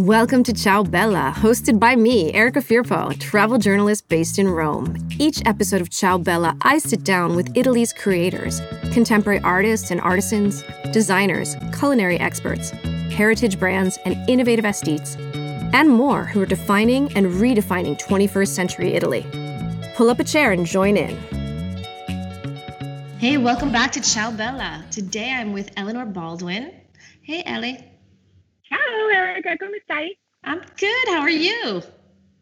Welcome to Ciao Bella, hosted by me, Erica Firpo, travel journalist based in Rome. Each episode of Ciao Bella, I sit down with Italy's creators, contemporary artists and artisans, designers, culinary experts, heritage brands, and innovative aesthetes, and more who are defining and redefining 21st century Italy. Pull up a chair and join in. Hey, welcome back to Ciao Bella. Today I'm with Eleonora Baldwin. Hey, Ellie. Ciao, Erica. Come stai? I'm good. How are you?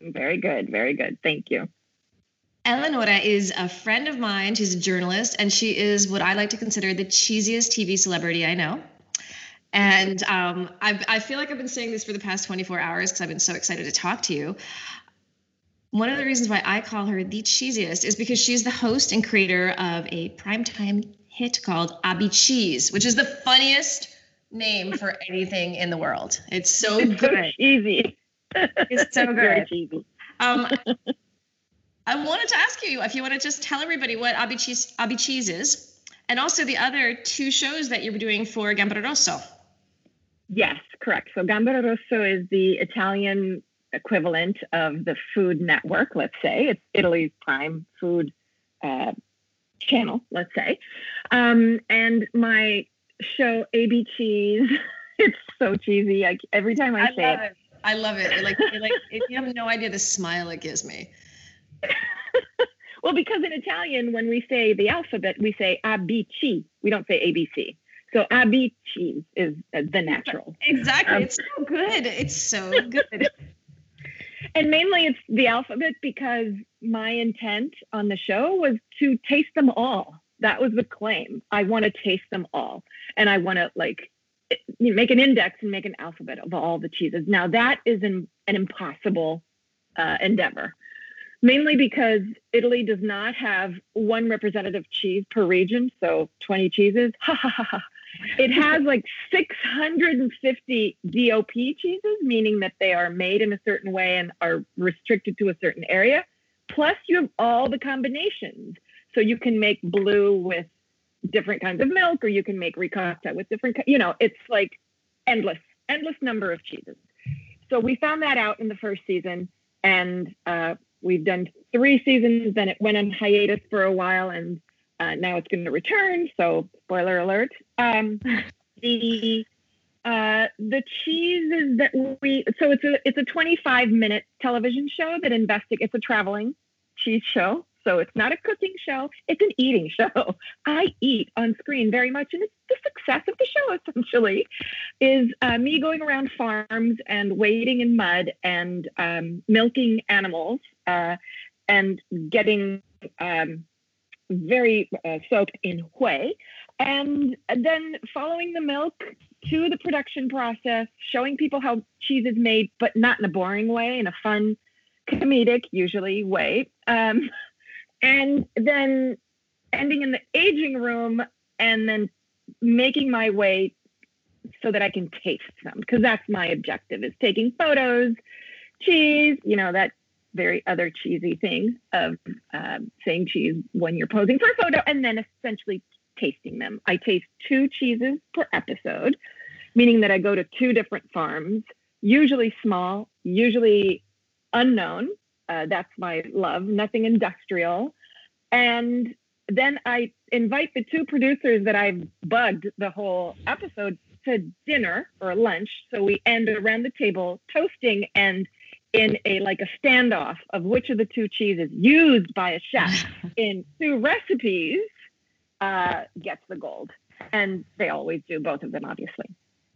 Very good. Very good. Thank you. Eleonora is a friend of mine. She's a journalist, and she is what I like to consider the cheesiest TV celebrity I know. And um, I, I feel like I've been saying this for the past 24 hours because I've been so excited to talk to you. One of the reasons why I call her the cheesiest is because she's the host and creator of a primetime hit called Abbi Cheese, which is the funniest name for anything in the world. It's so it's good. So cheesy. It's so good. Very cheesy. Um, I wanted to ask you if you want to just tell everybody what Abbi Cheese, Abbi Cheese is, and also the other two shows that you're doing for Gambero Rosso. Yes, correct. So Gambero Rosso is the Italian equivalent of the Food Network, let's say. It's Italy's prime food uh, channel, let's say. Um, and my show AB Cheese. It's so cheesy. Like every time I, I say it, it, I love it. Like, like if you have no idea the smile it gives me. well, because in Italian, when we say the alphabet, we say ABC. We don't say ABC. So Abbi Cheese is the natural. Exactly. Um, it's so good. It's so good. and mainly it's the alphabet because my intent on the show was to taste them all. That was the claim. I want to taste them all. And I want to like make an index and make an alphabet of all the cheeses. Now that is an, an impossible uh, endeavor, mainly because Italy does not have one representative cheese per region. So 20 cheeses. it has like 650 DOP cheeses, meaning that they are made in a certain way and are restricted to a certain area. Plus, you have all the combinations. So you can make blue with different kinds of milk, or you can make ricotta with different, you know, it's like endless, endless number of cheeses. So we found that out in the first season, and uh, we've done three seasons. Then it went on hiatus for a while, and uh, now it's going to return. So spoiler alert. Um, the uh, the cheeses that we so it's a it's a 25 minute television show that investigates. It's a traveling cheese show so it's not a cooking show, it's an eating show. I eat on screen very much. And it's the success of the show, essentially, is uh, me going around farms and wading in mud and um, milking animals uh, and getting um, very uh, soaked in whey. And then following the milk to the production process, showing people how cheese is made, but not in a boring way, in a fun, comedic, usually way. Um, and then ending in the aging room and then making my way so that I can taste them because that's my objective is taking photos, cheese, you know, that very other cheesy thing of um, saying cheese when you're posing for a photo and then essentially tasting them. I taste two cheeses per episode, meaning that I go to two different farms, usually small, usually unknown, uh, that's my love, nothing industrial. And then I invite the two producers that I've bugged the whole episode to dinner or lunch. So we end around the table toasting and in a like a standoff of which of the two cheeses used by a chef in two recipes uh, gets the gold. And they always do, both of them, obviously.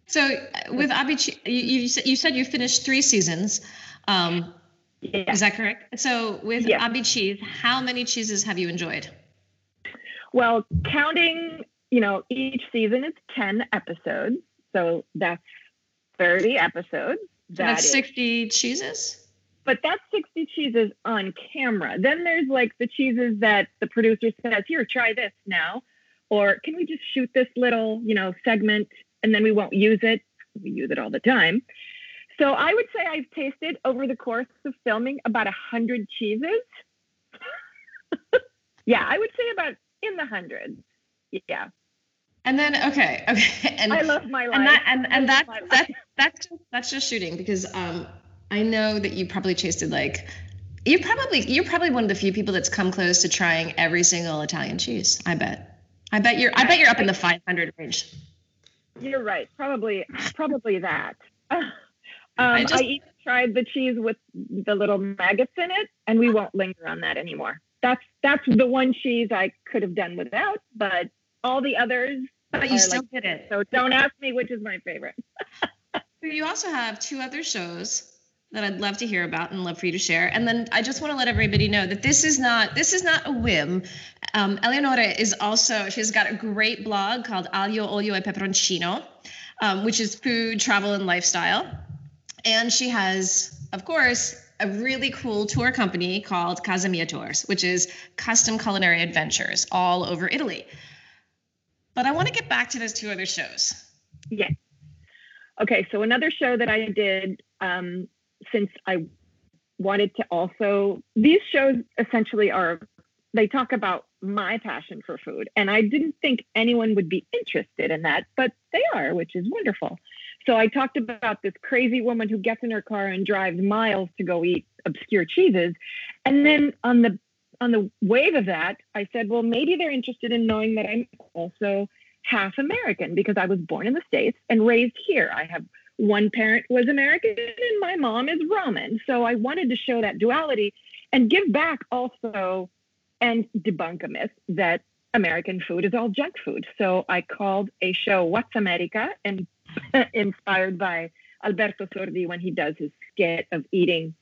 So uh, with Abbi, you, you, you said you finished three seasons. Um, yeah. Is that correct? So with yeah. Abbi cheese, how many cheeses have you enjoyed? Well, counting, you know, each season is 10 episodes. So that's 30 episodes. So that's 60 cheeses? But that's 60 cheeses on camera. Then there's like the cheeses that the producer says, here, try this now. Or can we just shoot this little, you know, segment and then we won't use it? We use it all the time. So I would say I've tasted over the course of filming about a hundred cheeses. yeah, I would say about in the hundreds. Yeah. And then okay, okay, and I love my life. And that and, and that that that's just, that's just shooting because um I know that you probably tasted like you probably you're probably one of the few people that's come close to trying every single Italian cheese. I bet. I bet you're I bet you're up in the 500 range. You're right. Probably probably that. Um, I, just, I even tried the cheese with the little maggots in it, and we won't linger on that anymore. That's that's the one cheese I could have done without, but all the others. But you still like, did it. So don't ask me which is my favorite. you also have two other shows that I'd love to hear about and love for you to share. And then I just want to let everybody know that this is not this is not a whim. Um, Eleonora is also she's got a great blog called Aglio Olio e Peperoncino, um, which is food, travel, and lifestyle. And she has, of course, a really cool tour company called Casamia Tours, which is custom culinary adventures all over Italy. But I want to get back to those two other shows. Yes. Okay, so another show that I did um, since I wanted to also, these shows essentially are, they talk about my passion for food. And I didn't think anyone would be interested in that, but they are, which is wonderful. So I talked about this crazy woman who gets in her car and drives miles to go eat obscure cheeses. And then on the on the wave of that, I said, well, maybe they're interested in knowing that I'm also half American because I was born in the States and raised here. I have one parent was American and my mom is Roman. So I wanted to show that duality and give back also and debunk a myth that American food is all junk food. So I called a show What's America and inspired by Alberto Sordi when he does his skit of eating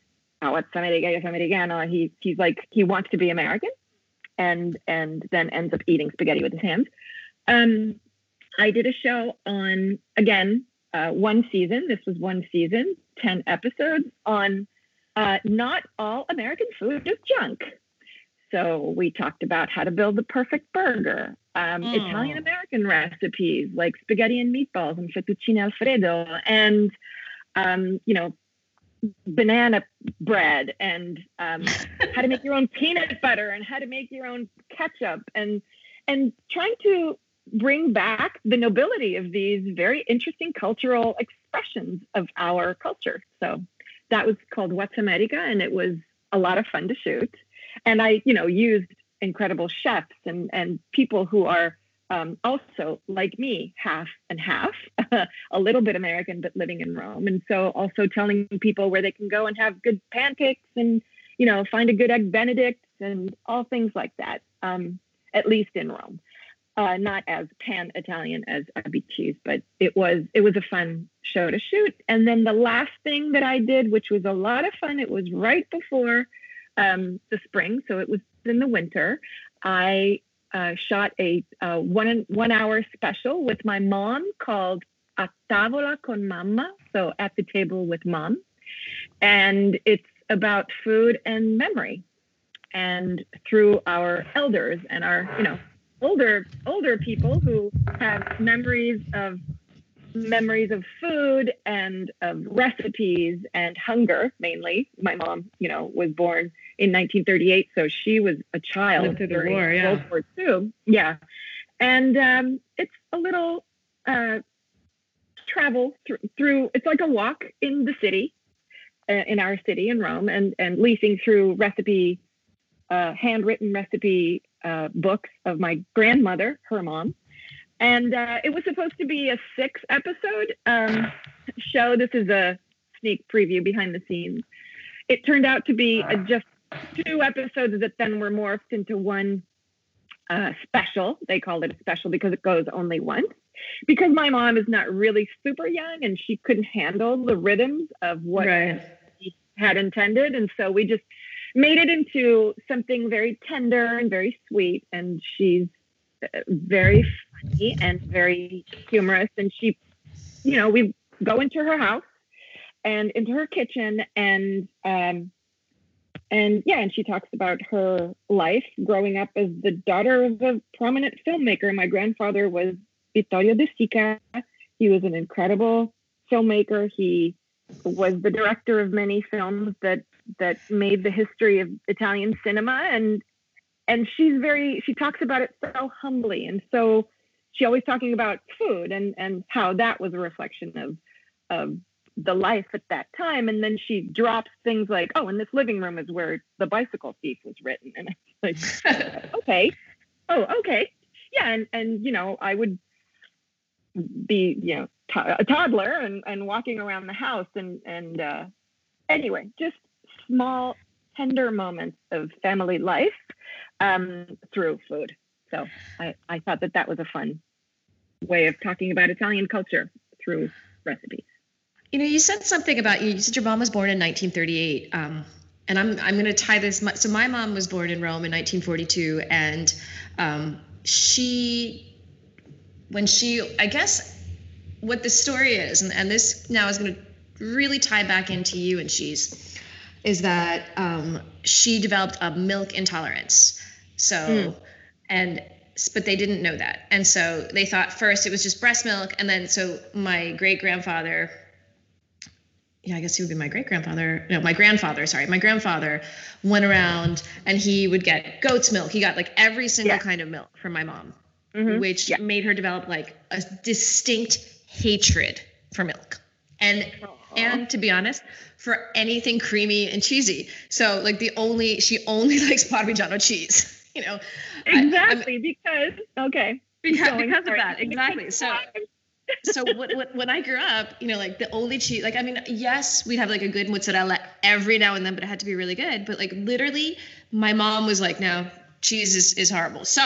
uh, What's Americano. He he's like he wants to be American and and then ends up eating spaghetti with his hands. Um, I did a show on again uh, one season. This was one season, ten episodes on uh, not all American food is junk. So we talked about how to build the perfect burger, um, mm. Italian American recipes like spaghetti and meatballs and fettuccine alfredo, and um, you know, banana bread, and um, how to make your own peanut butter, and how to make your own ketchup, and and trying to bring back the nobility of these very interesting cultural expressions of our culture. So that was called What's America, and it was a lot of fun to shoot and I, you know, used incredible chefs and and people who are um, also like me, half and half, a little bit American but living in Rome, and so also telling people where they can go and have good pancakes and you know find a good egg Benedict and all things like that. Um, at least in Rome, uh, not as pan Italian as Abby Cheese, but it was it was a fun show to shoot. And then the last thing that I did, which was a lot of fun, it was right before um, the spring, so it was in the winter. I uh, shot a uh, one one hour special with my mom called A Tavola con Mamma, so at the table with mom, and it's about food and memory, and through our elders and our you know older older people who have memories of memories of food and of recipes and hunger mainly. My mom you know was born in 1938 so she was a child through the war yeah World War II. yeah and um, it's a little uh, travel through, through it's like a walk in the city uh, in our city in Rome and and leafing through recipe uh, handwritten recipe uh, books of my grandmother her mom and uh, it was supposed to be a six episode um, show. This is a sneak preview behind the scenes. It turned out to be a, just two episodes that then were morphed into one uh, special. They called it a special because it goes only once. Because my mom is not really super young and she couldn't handle the rhythms of what right. she had intended. And so we just made it into something very tender and very sweet. And she's uh, very funny and very humorous. And she, you know, we go into her house and into her kitchen and um, and yeah, and she talks about her life growing up as the daughter of a prominent filmmaker. My grandfather was Vittorio De Sica. He was an incredible filmmaker. He was the director of many films that that made the history of Italian cinema and and she's very she talks about it so humbly and so she always talking about food and and how that was a reflection of of the life at that time. And then she drops things like, "Oh, and this living room is where the bicycle thief was written," and it's like, okay, oh, okay, yeah, and and you know, I would be you know a toddler and and walking around the house and and uh, anyway, just small tender moments of family life um, through food. So I, I thought that that was a fun way of talking about Italian culture through recipes. You know, you said something about you. You said your mom was born in 1938, um, and I'm I'm going to tie this. So my mom was born in Rome in 1942, and um, she, when she, I guess, what the story is, and, and this now is going to really tie back into you and she's, is that um, she developed a milk intolerance. So, mm. and but they didn't know that, and so they thought first it was just breast milk, and then so my great grandfather yeah, I guess he would be my great grandfather. No, my grandfather. Sorry, my grandfather went around and he would get goat's milk. He got like every single yeah. kind of milk from my mom, mm-hmm. which yeah. made her develop like a distinct hatred for milk. And Aww. and to be honest, for anything creamy and cheesy. So like the only she only likes Parmigiano cheese. You know, exactly I, because okay because because of that exactly. So so when, when I grew up, you know, like the only cheese, like, I mean, yes, we'd have like a good mozzarella every now and then, but it had to be really good. But like literally, my mom was like, no, cheese is, is horrible. So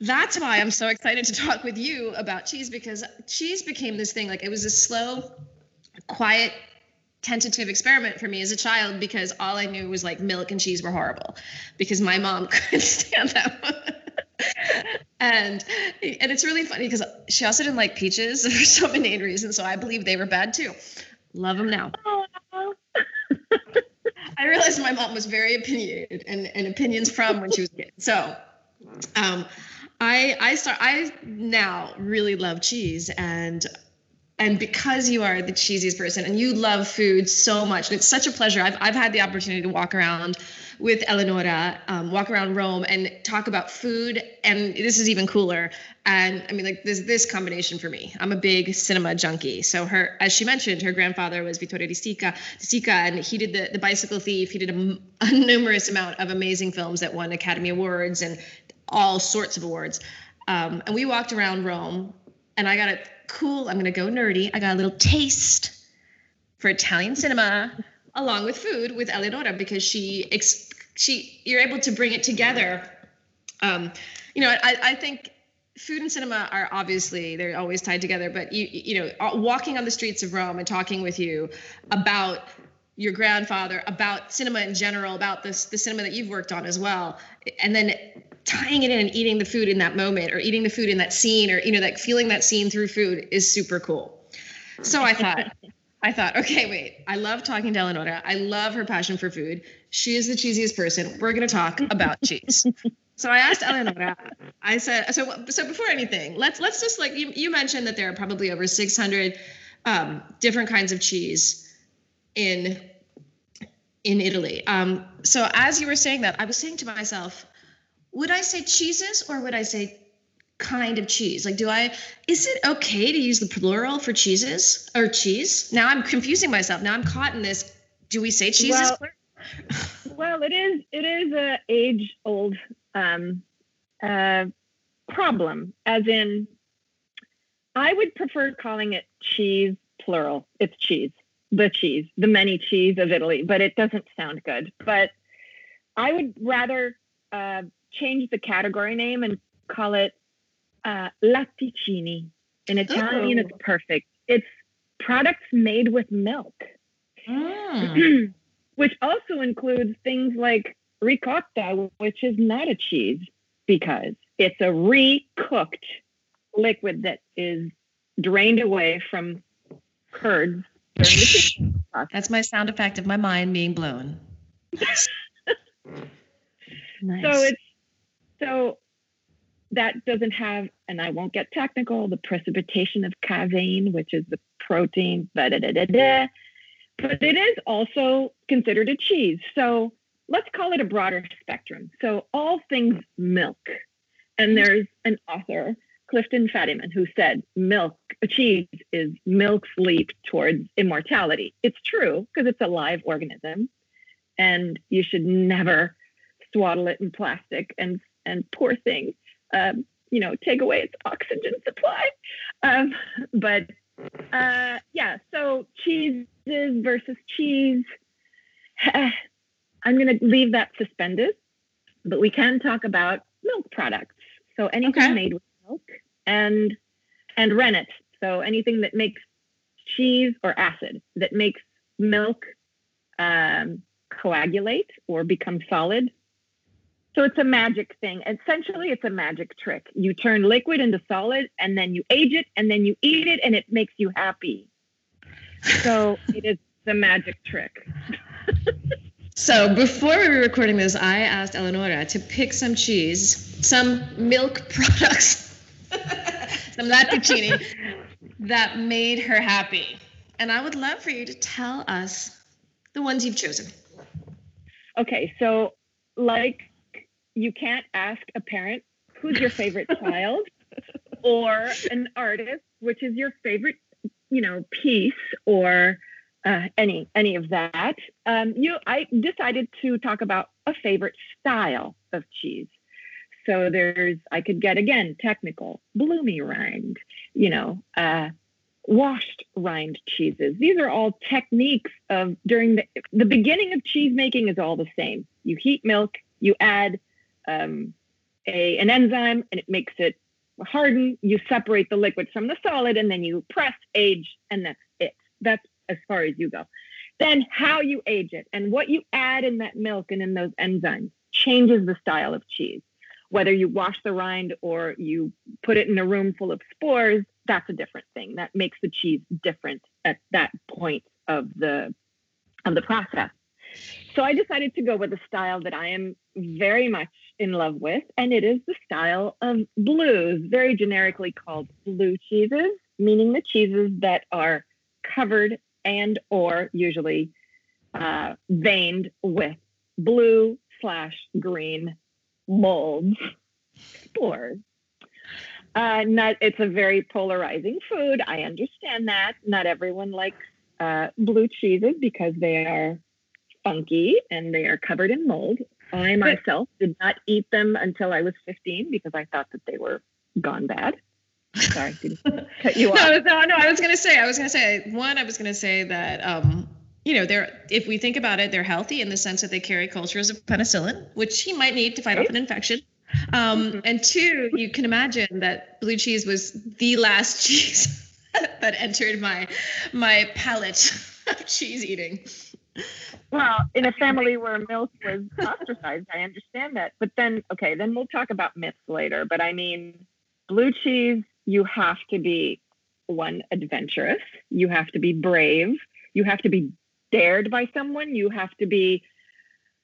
that's why I'm so excited to talk with you about cheese because cheese became this thing. Like it was a slow, quiet, tentative experiment for me as a child because all I knew was like milk and cheese were horrible because my mom couldn't stand them and and it's really funny because she also didn't like peaches for some inane reason, so I believe they were bad too. Love them now. I realized my mom was very opinionated and, and opinions from when she was a kid. So um, I I start I now really love cheese and and because you are the cheesiest person and you love food so much and it's such a pleasure I've, I've had the opportunity to walk around with Eleonora, um, walk around Rome and talk about food. And this is even cooler. And I mean, like this this combination for me. I'm a big cinema junkie. So her, as she mentioned, her grandfather was Vittorio De Sica, Di Stica and he did the, the Bicycle Thief. He did a, a numerous amount of amazing films that won Academy Awards and all sorts of awards. Um, and we walked around Rome, and I got a cool. I'm gonna go nerdy. I got a little taste for Italian cinema along with food with Eleonora because she ex- she you're able to bring it together. Um, you know, I, I think food and cinema are obviously they're always tied together but you you know uh, walking on the streets of rome and talking with you about your grandfather about cinema in general about this the cinema that you've worked on as well and then tying it in and eating the food in that moment or eating the food in that scene or you know like feeling that scene through food is super cool so i thought I thought, okay, wait, I love talking to Eleonora. I love her passion for food. She is the cheesiest person. We're going to talk about cheese. So I asked Eleonora, I said, so, so before anything, let's, let's just like, you, you mentioned that there are probably over 600 um, different kinds of cheese in, in Italy. Um, so as you were saying that, I was saying to myself, would I say cheeses or would I say kind of cheese? Like, do I, is it okay to use the plural for cheeses or cheese? Now I'm confusing myself. Now I'm caught in this. Do we say cheeses? Well, well it is, it is a age old um, uh, problem, as in, I would prefer calling it cheese plural. It's cheese, the cheese, the many cheese of Italy, but it doesn't sound good. But I would rather uh, change the category name and call it uh, latticini. In Italian, it's perfect. It's products made with milk, mm. which also includes things like ricotta, which is not a cheese because it's a recooked liquid that is drained away from curds That's my sound effect of my mind being blown. nice. So it's so that doesn't have, and I won't get technical, the precipitation of casein, which is the protein, but it is also considered a cheese. So let's call it a broader spectrum. So all things milk. And there's an author Clifton Fadiman, who said milk, cheese is milk's leap towards immortality. It's true because it's a live organism, and you should never swaddle it in plastic and and poor thing, um, you know, take away its oxygen supply. Um, but uh, yeah, so cheeses versus cheese. I'm going to leave that suspended, but we can talk about milk products. So anything okay. made with milk and and rennet. So anything that makes cheese or acid that makes milk um, coagulate or become solid. So it's a magic thing. Essentially, it's a magic trick. You turn liquid into solid, and then you age it, and then you eat it, and it makes you happy. So it is the magic trick. So before we were recording this, I asked Eleonora to pick some cheese, some milk products, some latticini that made her happy. And I would love for you to tell us the ones you've chosen. Okay, so like you can't ask a parent who's your favorite child or an artist, which is your favorite, you know, piece or uh, any any of that. Um, you, I decided to talk about a favorite style of cheese. So there's, I could get again technical, bloomy rind, you know, uh, washed rind cheeses. These are all techniques of during the the beginning of cheese making is all the same. You heat milk, you add um, a an enzyme, and it makes it harden. You separate the liquid from the solid, and then you press, age, and that's it. That's as far as you go. Then how you age it and what you add in that milk and in those enzymes changes the style of cheese. Whether you wash the rind or you put it in a room full of spores, that's a different thing. That makes the cheese different at that point of the of the process. So I decided to go with a style that I am very much in love with, and it is the style of blues, very generically called blue cheeses, meaning the cheeses that are covered and or usually uh, veined with blue slash green molds spores. Uh, not, it's a very polarizing food. I understand that. Not everyone likes uh, blue cheeses because they are funky and they are covered in mold. I myself did not eat them until I was 15 because I thought that they were gone bad. Sorry, cut you off. No, no, no. I was gonna say, I was gonna say one. I was gonna say that um, you know, they're if we think about it, they're healthy in the sense that they carry cultures of penicillin, which he might need to fight right. off an infection. Um, mm-hmm. and two, you can imagine that blue cheese was the last cheese that entered my my palate of cheese eating. Well, in a family where milk was ostracized, I understand that. But then, okay, then we'll talk about myths later. But I mean, blue cheese you have to be one adventurous. You have to be brave. You have to be dared by someone. You have to be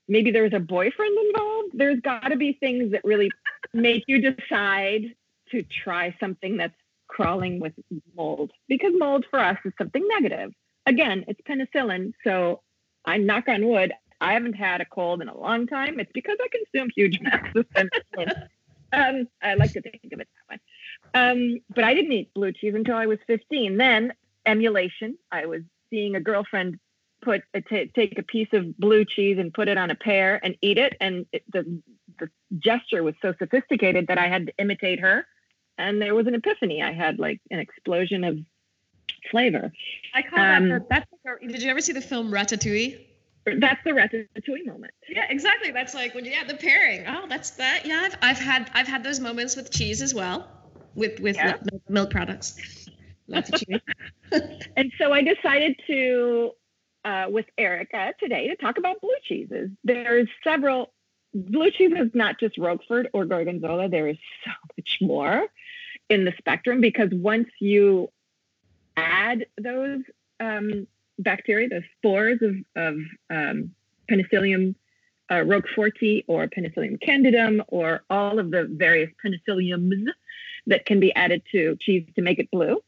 maybe there's a boyfriend involved. There's got to be things that really make you decide to try something that's crawling with mold. Because mold for us is something negative. Again it's penicillin so i knock on wood i haven't had a cold in a long time it's because i consume huge amounts of penicillin um, i like to think of it that way um, but I didn't eat blue cheese until I was 15. Then emulation. I was seeing a girlfriend put a t- take a piece of blue cheese and put it on a pear and eat it, and it, the the gesture was so sophisticated that I had to imitate her. And there was an epiphany. I had like an explosion of flavor. I call um, that. The, that's. Like did you ever see the film Ratatouille? That's the ratatouille moment. Yeah, exactly. That's like when you yeah the pairing. Oh, that's that. Yeah, I've, I've had I've had those moments with cheese as well with with yeah. milk products. Lots of cheese. and so I decided to, uh, with Erica today, to talk about blue cheeses. There's several blue cheeses, not just Roquefort or Gorgonzola. There is so much more in the spectrum because once you add those um, bacteria, those spores of, of um, Penicillium uh, roqueforti or Penicillium candidum or all of the various penicilliums that can be added to cheese to make it blue.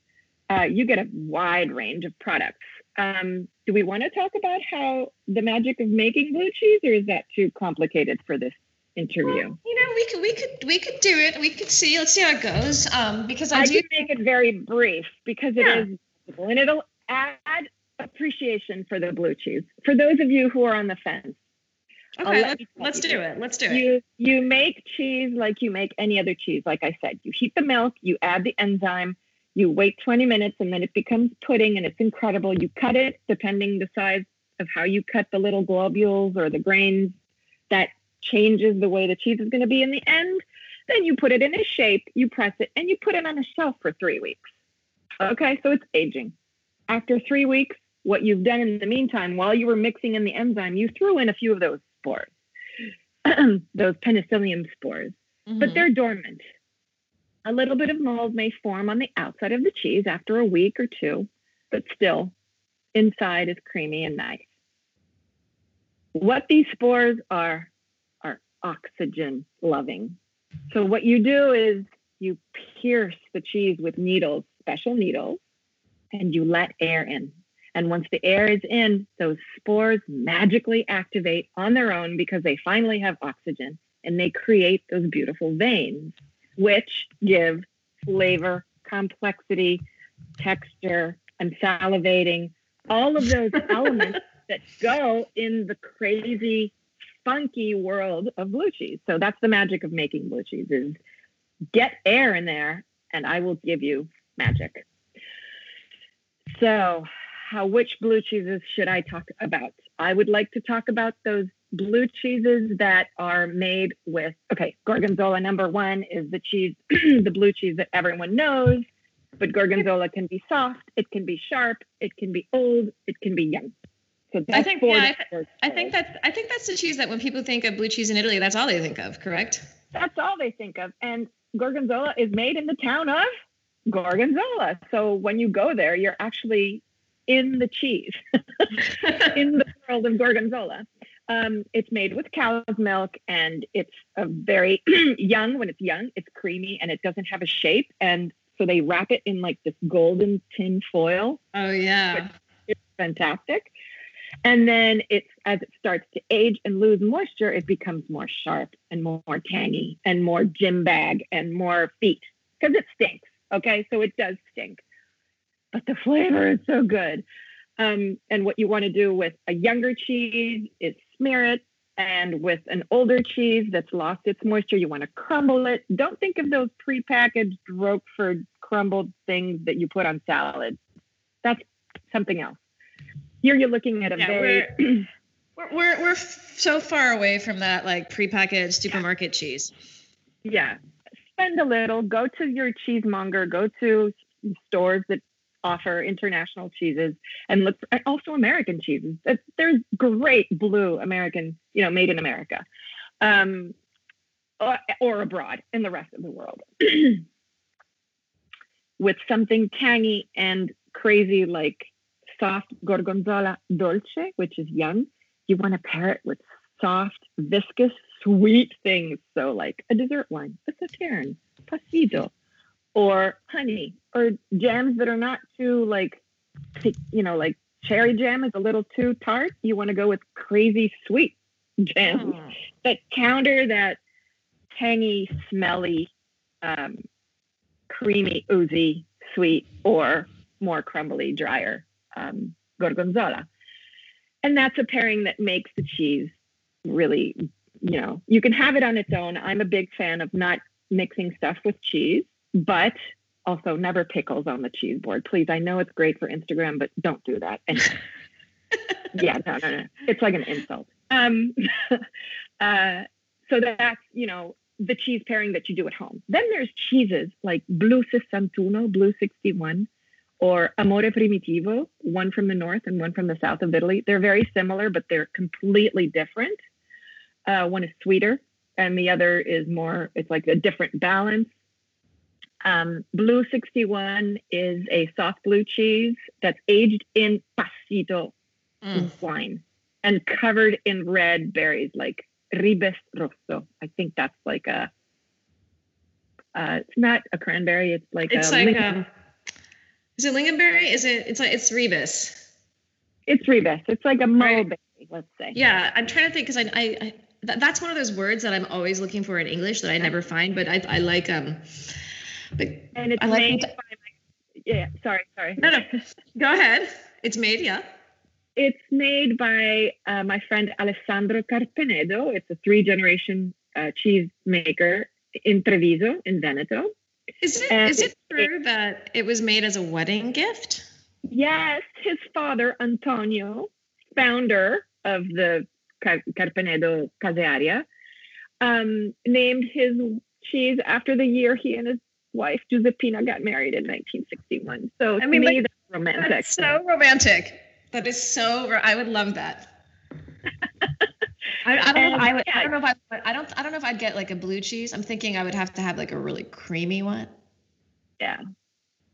Uh, you get a wide range of products. Um, do we want to talk about how the magic of making blue cheese, or is that too complicated for this interview. You know, we could we could we could do it. We could see. Let's see how it goes. Um, because I, I do make it very brief because it Yeah. is and it'll add appreciation for the blue cheese. For those of you who are on the fence, Okay, let let's, let's do it. Let's do it. you you make cheese like you make any other cheese. Like I said, you heat the milk, you add the enzyme, you wait 20 minutes, and then it becomes pudding, and it's incredible. You cut it depending the size of how you cut the little globules or the grains. That changes the way the cheese is going to be in the end. Then you put it in a shape, you press it, and you put it on a shelf for three weeks. Okay, so it's aging. After three weeks, what you've done in the meantime, while you were mixing in the enzyme, you threw in a few of those spores, those penicillium spores, but Mhm. they're dormant. A little bit of mold may form on the outside of the cheese after a week or two, but still, inside is creamy and nice. What these spores are oxygen loving. So, what you do is you pierce the cheese with needles, special needles, and you let air in. And once the air is in, those spores magically activate on their own because they finally have oxygen and they create those beautiful veins, which give flavor, complexity, texture. I'm salivating, all of those elements that go in the crazy, funky world of blue cheese. So that's the magic of making blue cheese is get air in there and I will give you magic. So, how which blue cheeses should I talk about? I would like to talk about those blue cheeses that are made with okay, gorgonzola number 1 is the cheese the blue cheese that everyone knows, but gorgonzola can be soft, it can be sharp, it can be old, it can be young. So that's think- yeah, different I think that's I think that's the cheese that when people think of blue cheese in Italy, that's all they think of. Correct? that's all they think of. And gorgonzola is made in the town of Gorgonzola. So when you go there, you're actually in the cheese, in the world of Gorgonzola. Um, it's made with cow's milk and it's a very young. When it's young, it's creamy and it doesn't have a shape. And so they wrap it in like this golden tin foil oh yeah. it's fantastic. And then it's as it starts to age and lose moisture, it becomes more sharp and more, more tangy and more gym bag and more feet because it stinks. Okay, so it does stink, but the flavor is so good. Um, and what you want to do with a younger cheese is smear it. And with an older cheese that's lost its moisture, you want to crumble it. Don't think of those prepackaged Roquefort crumbled things that you put on salad. That's something else. Here you're looking at a Yeah, very We're we're, we're so far away from that like prepackaged supermarket cheese. yeah. Spend a little. Go to your cheesemonger. Go to stores that offer international cheeses and look for, and also American cheeses. There's great blue American, you know, made in America, um, or, or abroad in the rest of the world, with something tangy and crazy like soft gorgonzola dolce, which is young. You want to pair it with soft, viscous, sweet things. So, like a dessert wine, a sauterne, passito, or honey, or jams that are not too like, you know, like cherry jam is a little too tart. You want to go with crazy sweet jams Oh. that counter that tangy, smelly, um, creamy, oozy, sweet, or more crumbly, drier um, gorgonzola. And that's a pairing that makes the cheese really, you know, you can have it on its own. I'm a big fan of not mixing stuff with cheese, but also never pickles on the cheese board. Please, I know it's great for Instagram, but don't do that. And yeah, no, no, no. It's like an insult. Um, uh, so that's, you know, the cheese pairing that you do at home. Then there's cheeses like Blue Sessantuno, Blue 61, or Amore Primitivo, one from the north and one from the south of Italy. They're very similar, but they're completely different. Uh, one is sweeter, and the other is more, it's like a different balance. Um, blue 61 is a soft blue cheese that's aged in passito Mm. wine and covered in red berries like ribes rosso. I think that's like a, uh, it's not a cranberry, it's like It's a like is it lingonberry? Is it? It's like it's ribes. it's ribes. It's like a Right. mulberry, let's say. Yeah, I'm trying to think because I, I I th- that's one of those words that I'm always looking for in English that I never find. But I, I like um, but And it's I like made it- by my, yeah, sorry, sorry. no, no, go ahead. It's made, yeah. It's made by uh, my friend Alessandro Carpenedo. It's a three generation uh, cheese maker in Treviso, in Veneto. Is it And is it true that it was made as a wedding gift? Yes, his father, Antonio, founder of the Car- Carpenedo Casearia, um, named his cheese after the year he and his wife, Giuseppina, got married in 1961. So I to mean, me, that's romantic. That's so romantic. That is so. I would love that. I, I don't know. If I, would, I don't know if I. I don't. I don't know if I'd get like a blue cheese. I'm thinking I would have to have like a really creamy one. yeah. But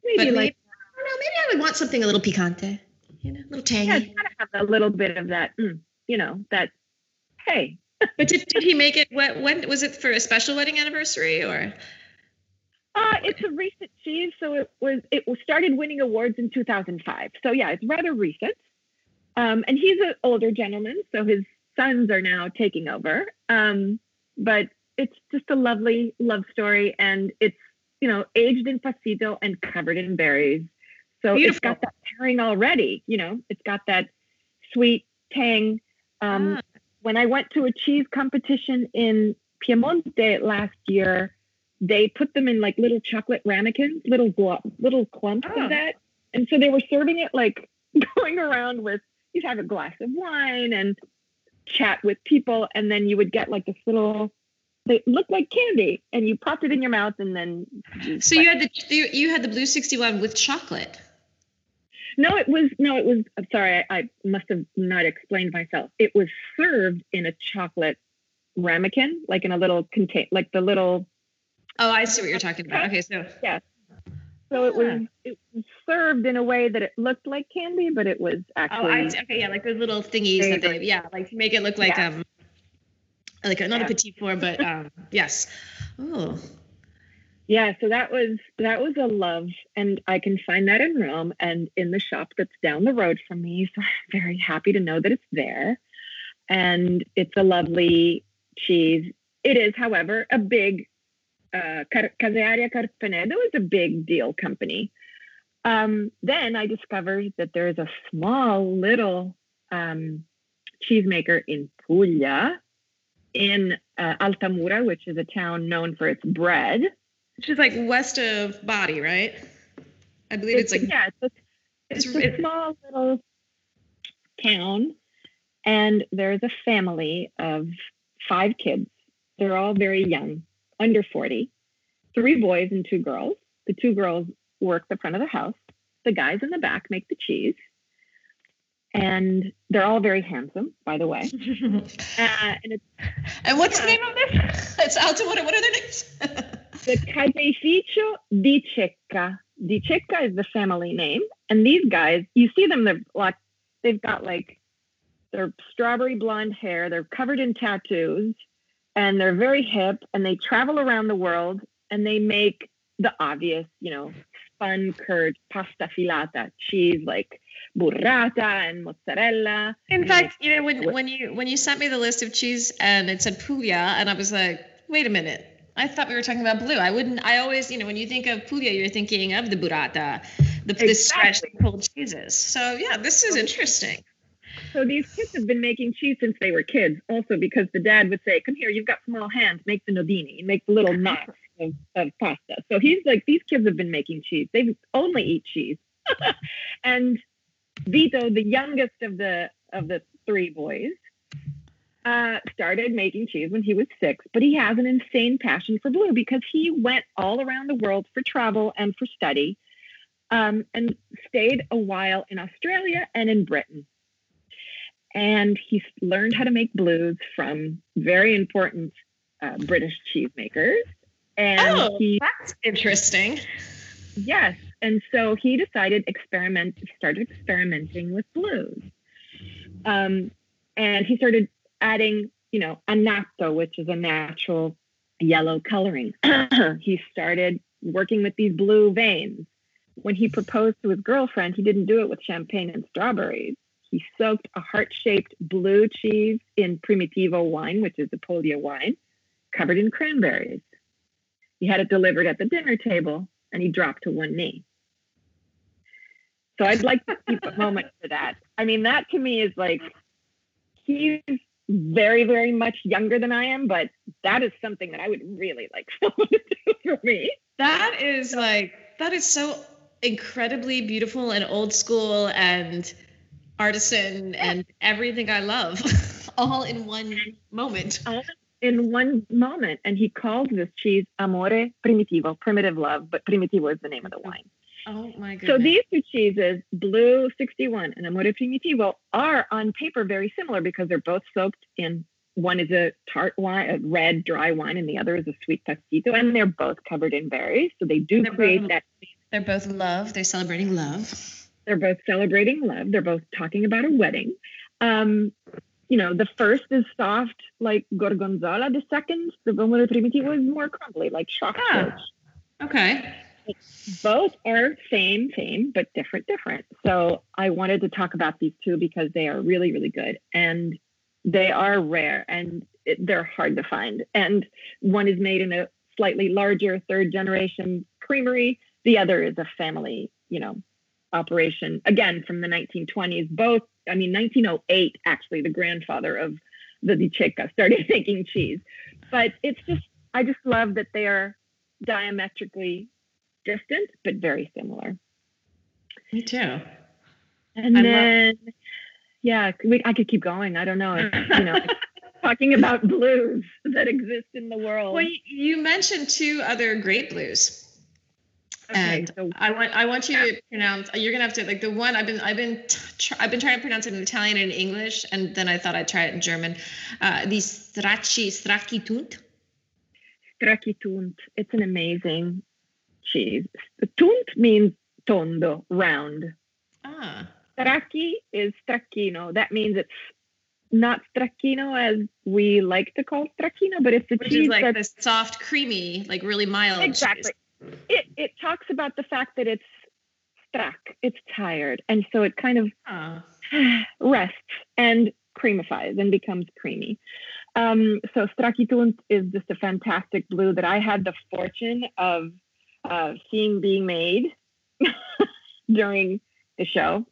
Maybe maybe, like, I don't know. Maybe I would want something a little picante. You know, a little tangy. yeah, it's gotta have a little bit of that, mm, you know, that, hey, But did, did he make it? What? When was it for a special wedding anniversary or? Uh, it's a recent cheese, so it was it was started winning awards in 2005. So yeah, it's rather recent. Um, and he's an older gentleman, so his sons are now taking over. Um, but it's just a lovely love story, and it's you know aged in passito and covered in berries. So it's Beautiful. got that pairing already. You know, it's got that sweet tang. Um, Ah. When I went to a cheese competition in Piemonte last year, they put them in like little chocolate ramekins, little glo- little clumps Oh. of that, and so they were serving it like going around with you'd have a glass of wine and chat with people, and then you would get like this little. They looked like candy, and you popped it in your mouth, and then. So you had the you, you had the blue sixty one with chocolate. No, it was no, it was. I'm sorry, I, I must have not explained myself. It was served in a chocolate ramekin, like in a little contain, like the little. Oh, I see what you're talking about. Okay, so So it was it was served in a way that it looked like candy, but it was oh, actually I see. okay, yeah, like those little thingies that they yeah, like to make it look like Yeah. um, like a, not a Yeah. petit four, but um, yes. Oh, yeah. So that was that was a love, and I can find that in Rome and in the shop that's down the road from me. So I'm very happy to know that it's there, and it's a lovely cheese. It is, however, a big uh, Casearia Carpenedo is a big deal company. Um, then I discovered that there is a small little um, cheesemaker in Puglia, in uh, Altamura, which is a town known for its bread. which is like west of Bari, right? I believe it's, like yeah, it's a, it's, it's a small little town, and there's a family of five kids. They're all very young, under 40, three boys and two girls. The two girls work the front of the house. The guys in the back make the cheese. And they're all very handsome, by the way. Uh, and it's and what's the name of this? It's Altamura. What are their names? the Caseificio di Cecca. Di Cecca is the family name. And these guys, you see them, they're like, they've got like their strawberry blonde hair, they're covered in tattoos, and they're very hip, and they travel around the world and they make the obvious, you know, spun curd pasta filata, cheese like burrata and mozzarella. In fact, you know, when when you when you sent me the list of cheese and it said Puglia, and I was like, wait a minute. I thought we were talking about blue. I wouldn't. I always, you know, when you think of Puglia, you're thinking of the burrata, the, the stretched Exactly. pulled cheeses. So yeah, this is interesting. So these kids have been making cheese since they were kids, also because the dad would say, "Come here, you've got small hands. Make the nodini, make the little knots of, of pasta." So he's like, these kids have been making cheese. They only eat cheese. and Vito, the youngest of the of the three boys, uh, started making cheese when he was six. But he has an insane passion for blue because he went all around the world for travel and for study, um, and stayed a while in Australia and in Britain and he learned how to make blues from very important uh, British cheesemakers. And Oh, he, that's interesting. yes, and so he decided experiment, started experimenting with blues, um, and he started adding, you know, annatto, which is a natural yellow coloring. he started working with these blue veins. When he proposed to his girlfriend, he didn't do it with champagne and strawberries. He soaked a heart-shaped blue cheese in Primitivo wine, which is a Puglia wine, covered in cranberries. He had it delivered at the dinner table, and he dropped to one knee. So I'd like to keep a moment for that. I mean, that to me is like he's very, very much younger than I am, but that is something that I would really like someone to do for me. That is like that is so incredibly beautiful and old school and artisan and everything I love all in one moment. All in one moment. And he calls this cheese amore primitivo, primitive love, but primitivo is the name of the wine. Oh my goodness. So these two cheeses, Blue 61 and Amore Primitivo, are on paper very similar because they're both soaked in one is a tart wine, a red dry wine, and the other is a sweet passito, and they're both covered in berries. So they do They're create both- that. They're both love. They're celebrating love. They're both celebrating love. They're both talking about a wedding. Um, you know, the first is soft like gorgonzola. The second, the Amore Primitivo, is more crumbly like Ah. chocolate. Okay. both are same same but different different so i wanted to talk about these two because they are really really good and they are rare and it, they're hard to find and one is made in a slightly larger third generation creamery the other is a family you know operation again from the 1920s both i mean 1908 actually the grandfather of the Di Cecca started making cheese but it's just i just love that they are diametrically distant but very similar. Me too. And I love- then, yeah, we, I could keep going. I don't know. It's, you know, talking about blues that exist in the world. Well, you mentioned two other great blues. Okay, and so I want I want you to pronounce. You're gonna have to like the one I've been I've been tr- I've been trying to pronounce it in Italian and English, and then I thought I'd try it in German. Uh, the stracci stracci tunt. stracci tunt. It's an amazing cheese. The tunt means tondo, round. Ah, Stracci is stracchino. That means it's not stracchino as we like to call stracchino, but it's a which cheese is like that's soft, creamy, like really mild. cheese. It it talks about the fact that it's stuck, it's tired, and so it kind of rests and creamifies and becomes creamy. Um, so Strachitunt is just a fantastic blue that I had the fortune of uh, seeing being made during the show.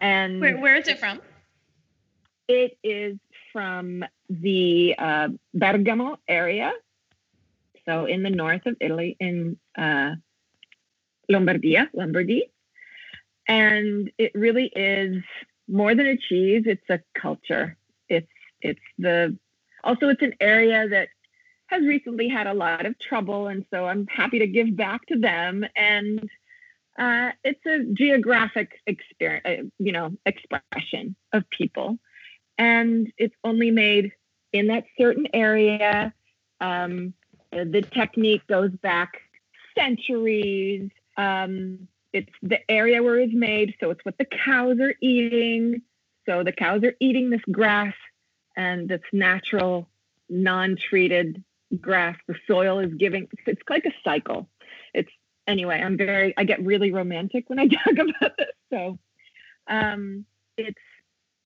And where where is it from? it is from the uh, Bergamo area, so in the north of Italy, in uh, Lombardia, Lombardy. And it really is more than a cheese; it's a culture. It's it's the also it's an area that has recently had a lot of trouble, and so I'm happy to give back to them. And uh, it's a geographic experience, uh, you know, expression of people and it's only made in that certain area. Um, the technique goes back centuries. Um, it's the area where it's made, so it's what the cows are eating. So the cows are eating this grass, and this natural, non-treated grass. The soil is giving. It's like a cycle. It's anyway. I'm very. I get really romantic when I talk about this. So um, it's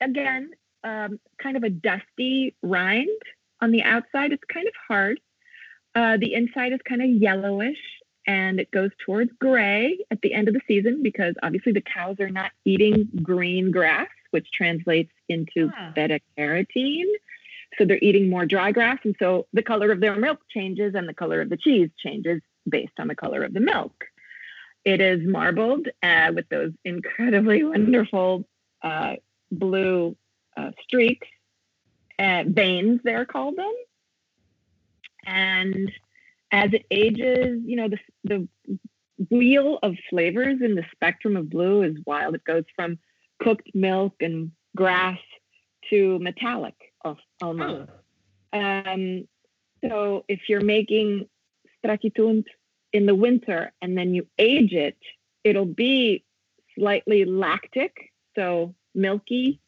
again um, kind of a dusty rind on the outside. It's kind of hard. Uh, the inside is kind of yellowish and it goes towards gray at the end of the season because obviously the cows are not eating green grass, which translates into Ah. beta carotene. So they're eating more dry grass. And so the color of their milk changes and the color of the cheese changes based on the color of the milk. It is marbled uh, with those incredibly wonderful uh, blue uh, streaks, uh, veins, they're called them. And as it ages, you know, the, the wheel of flavors in the spectrum of blue is wild. It goes from cooked milk and grass to metallic al- almost. Oh, Um, so if you're making Strachitunt in the winter and then you age it, it'll be slightly lactic, so milky,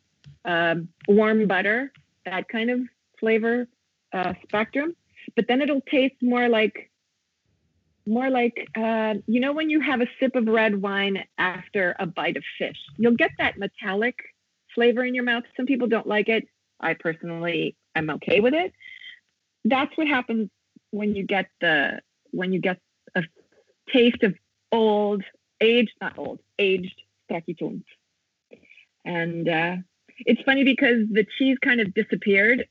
um, warm butter, that kind of flavor uh, spectrum. But then it'll taste more like, more like, uh, you know, when you have a sip of red wine after a bite of fish, you'll get that metallic flavor in your mouth. Some people don't like it. I personally am okay with it. That's what happens when you get the when you get a taste of old, aged, not old, aged stracciatella. And uh, it's funny because the cheese kind of disappeared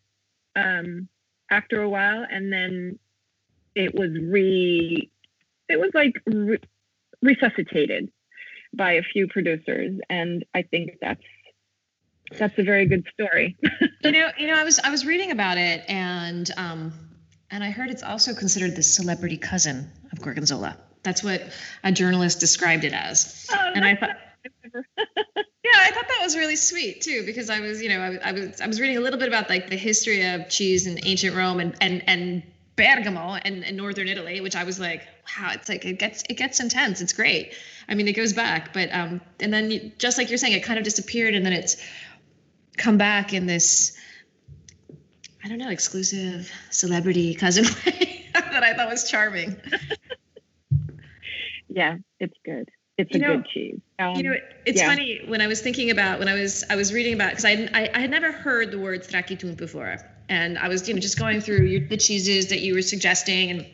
um, after a while, and then it was re, it was like re- resuscitated by a few producers, and I think that's that's a very good story. you know, you know, I was I was reading about it, and um, and I heard it's also considered the celebrity cousin of Gorgonzola. That's what a journalist described it as. Oh, and I thought, yeah, I thought that was really sweet too, because I was, you know, I, I, was I was reading a little bit about like the history of cheese in ancient Rome and and and Bergamo and, and northern Italy, which I was like, wow, it's like it gets it gets intense. It's great. I mean, it goes back, but um, and then you, just like you're saying, it kind of disappeared, and then it's come back in this I don't know, exclusive celebrity cousin way that I thought was charming. yeah, it's good. It's you a know, good cheese. Um, you know, it's yeah. funny when I was thinking about when I was I was reading about because I, I, I had never heard the word stracciatella before, and I was you know just going through your, the cheeses that you were suggesting and.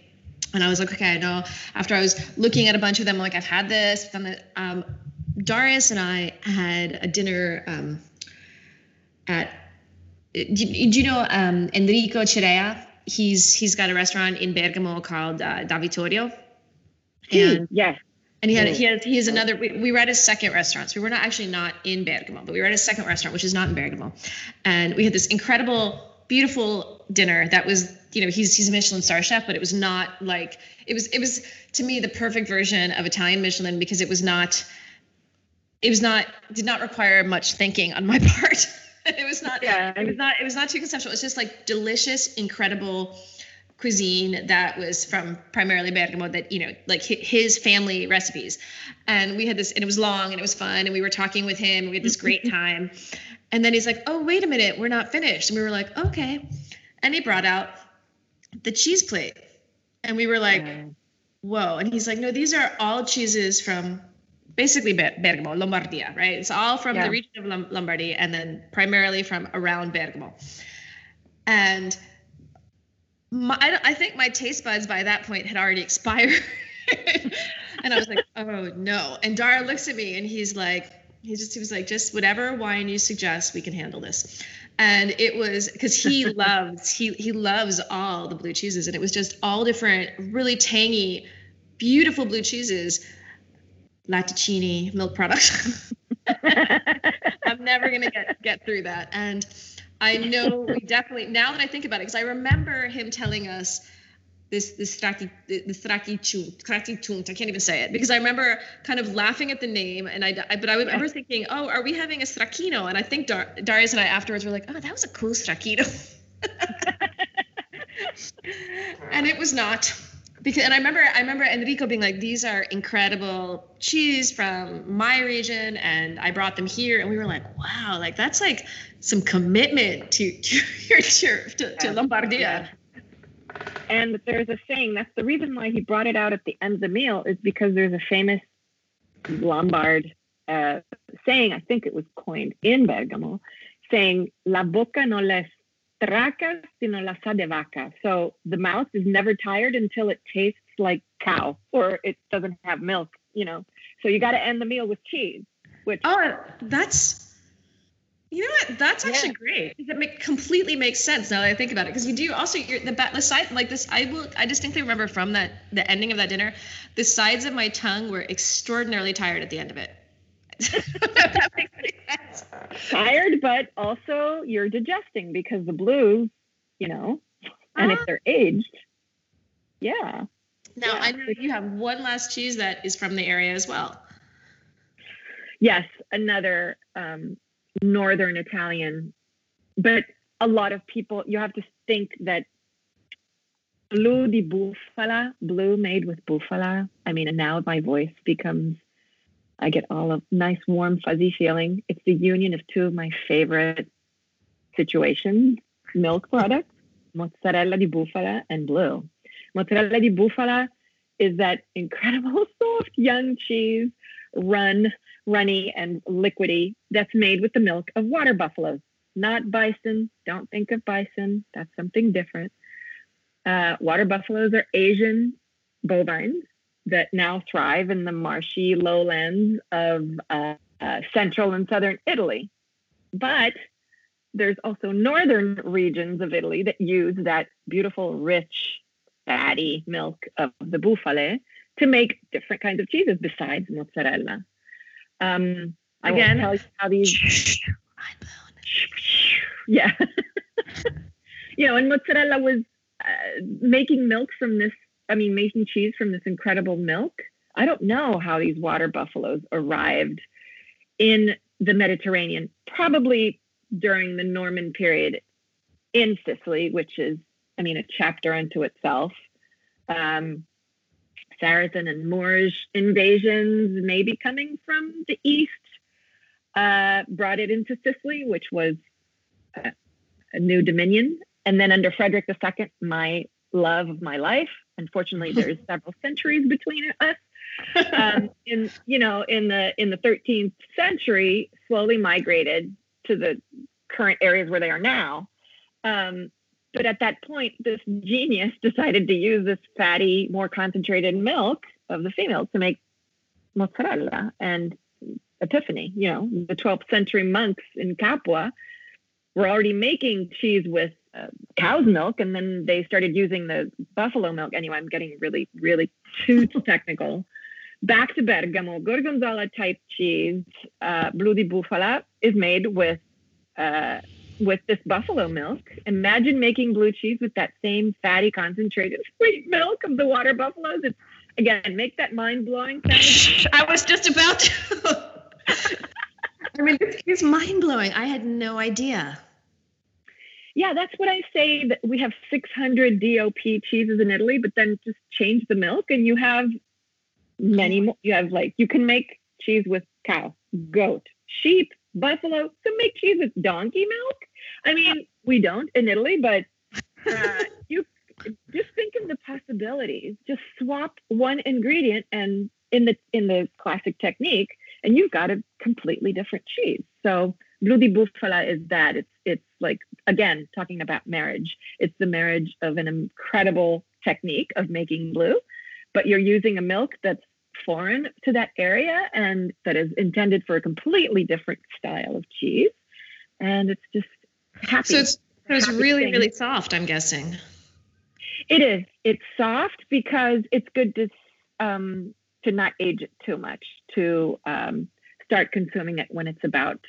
And I was like, okay, I know. After I was looking at a bunch of them, I'm like, I've had this, done that. Um, Darius and I had a dinner um, at do, do you know um, Enrico Cerea? He's he's got a restaurant in Bergamo called uh, Da Vittorio. And, yes. And he had he had he has another. We, we were at his second restaurant. So we were not actually not in Bergamo, but we were at his second restaurant, which is not in Bergamo. And we had this incredible, beautiful dinner that was you know he's he's a Michelin star chef, but it was not like it was it was to me the perfect version of Italian Michelin because it was not it was not did not require much thinking on my part. it was not yeah. it was not it was not too conceptual. It's just like delicious, incredible cuisine that was from primarily Bergamo that you know like his family recipes. And we had this and it was long and it was fun and we were talking with him we had this great time. And then he's like oh wait a minute we're not finished. And we were like okay. And he brought out the cheese plate. And we were like whoa. And he's like no these are all cheeses from basically Bergamo, Lombardia, right? It's all from yeah. the region of Lombardy and then primarily from around Bergamo. And my, I, I think my taste buds by that point had already expired. and I was like, oh no. And Dara looks at me and he's like, he just he was like, just whatever wine you suggest, we can handle this. And it was because he loves he he loves all the blue cheeses, and it was just all different, really tangy, beautiful blue cheeses latticini milk products. I'm never gonna get get through that. And I know we definitely now that I think about it, because I remember him telling us this this straki the straki chunt I can't even say it because I remember kind of laughing at the name and I, I but I remember yes. thinking oh are we having a stracchino and I think Dar- Darius and I afterwards were like oh that was a cool stracchino and it was not because and I remember I remember Enrico being like, these are incredible cheese from my region, and I brought them here, and we were like, wow, like that's like some commitment to to your to, to, to Lombardia. Yeah. And there's a saying that's the reason why he brought it out at the end of the meal is because there's a famous Lombard uh, saying, I think it was coined in Bergamo, saying "La boca no les sino la de vaca. So the mouth is never tired until it tastes like cow or it doesn't have milk, you know. So you got to end the meal with cheese, which Oh, that's you know what? That's actually yeah. great. It make, completely makes sense now that I think about it. Because you do also you're, the the side like this. I will. I distinctly remember from that the ending of that dinner, the sides of my tongue were extraordinarily tired at the end of it. that makes sense. Tired, but also you're digesting because the blues, you know, and uh if ah. they're aged, yeah. Now yeah. I know you have one last cheese that is from the area as well. Yes, another um, northern Italian, but a lot of people. You have to think that blue di bufala, blue made with bufala. I mean, and now my voice becomes I get all of nice, warm, fuzzy feeling. It's the union of two of my favorite situations milk products, mozzarella di bufala and blue. Mozzarella di bufala is that incredible, soft, young cheese run runny and liquidy that's made with the milk of water buffaloes, not bison. Don't think of bison. That's something different. Uh, water buffaloes are Asian bovines that now thrive in the marshy lowlands of uh, uh, central and southern Italy. But there's also northern regions of Italy that use that beautiful, rich, fatty milk of the bufale to make different kinds of cheeses besides mozzarella. Um, Again, tell you how these. yeah. you know, and mozzarella was uh, making milk from this. I mean, making cheese from this incredible milk. I don't know how these water buffaloes arrived in the Mediterranean. Probably during the Norman period in Sicily, which is, I mean, a chapter unto itself. Um, Saracen and Moorish invasions, maybe coming from the east, uh, brought it into Sicily, which was a, a new dominion. And then under Frederick II, my love of my life. Unfortunately, there's several centuries between us. Um, in you know, in the in the 13th century, slowly migrated to the current areas where they are now. Um, but at that point, this genius decided to use this fatty, more concentrated milk of the female to make mozzarella. And Epiphany, you know, the 12th century monks in Capua were already making cheese with uh, cow's milk, and then they started using the buffalo milk. Anyway, I'm getting really, really too technical. Back to Bergamo, Gorgonzola type cheese, uh, Blue di Bufala, is made with uh, with this buffalo milk. Imagine making blue cheese with that same fatty, concentrated sweet milk of the water buffaloes. It's again, make that mind blowing sound. I was just about to. I mean, this is mind blowing. I had no idea. Yeah, that's what I say. That we have 600 DOP cheeses in Italy, but then just change the milk, and you have many more. You have like you can make cheese with cow, goat, sheep, buffalo. So make cheese with donkey milk. I mean, we don't in Italy, but uh, you just think of the possibilities. Just swap one ingredient, and in the in the classic technique, and you've got a completely different cheese. So blue di bufala is that. It's it's like again talking about marriage. It's the marriage of an incredible technique of making blue, but you're using a milk that's foreign to that area and that is intended for a completely different style of cheese. And it's just happy. So it's, so it's really, thing. really soft, I'm guessing. It is. It's soft because it's good to um, to not age it too much, to um, start consuming it when it's about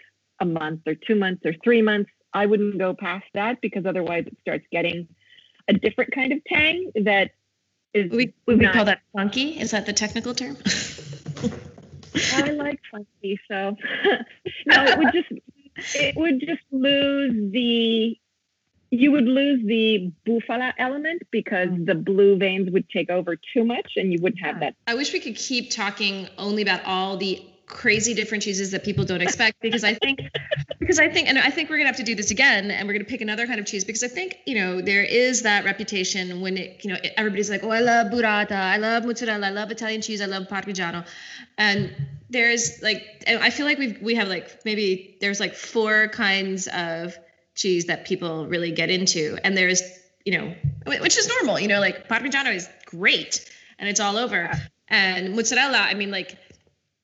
a month or two months or three months. I wouldn't go past that because otherwise it starts getting a different kind of tang that is. We, we not, call that funky. Is that the technical term? I like funky, so no, it would just it would just lose the you would lose the bufala element because mm. the blue veins would take over too much and you wouldn't have that. I wish we could keep talking only about all the crazy different cheeses that people don't expect because I think because I think and I think we're gonna have to do this again and we're gonna pick another kind of cheese because I think you know there is that reputation when it you know everybody's like oh I love burrata I love mozzarella I love Italian cheese I love parmigiano and there's like I feel like we we have like maybe there's like four kinds of cheese that people really get into. And there's, you know, which is normal, you know, like Parmigiano is great and it's all over. And mozzarella, I mean, like,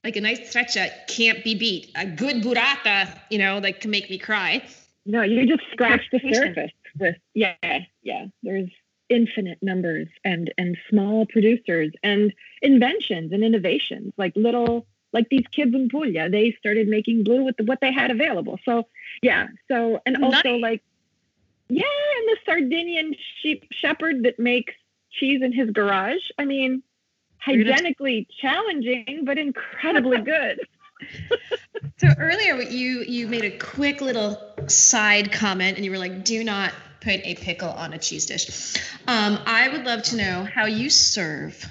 like a nice treccia can't be beat. A good burrata, you know, like can make me cry. No, you just scratch the surface with yeah, yeah. There's infinite numbers and and small producers and inventions and innovations like little like these kids in Puglia, they started making blue with the, what they had available. So yeah, so and also nice. like yeah, and the Sardinian sheep shepherd that makes cheese in his garage. I mean, hygienically challenging, but incredibly good. so earlier you you made a quick little side comment and you were like, do not put a pickle on a cheese dish. Um, I would love to know how you serve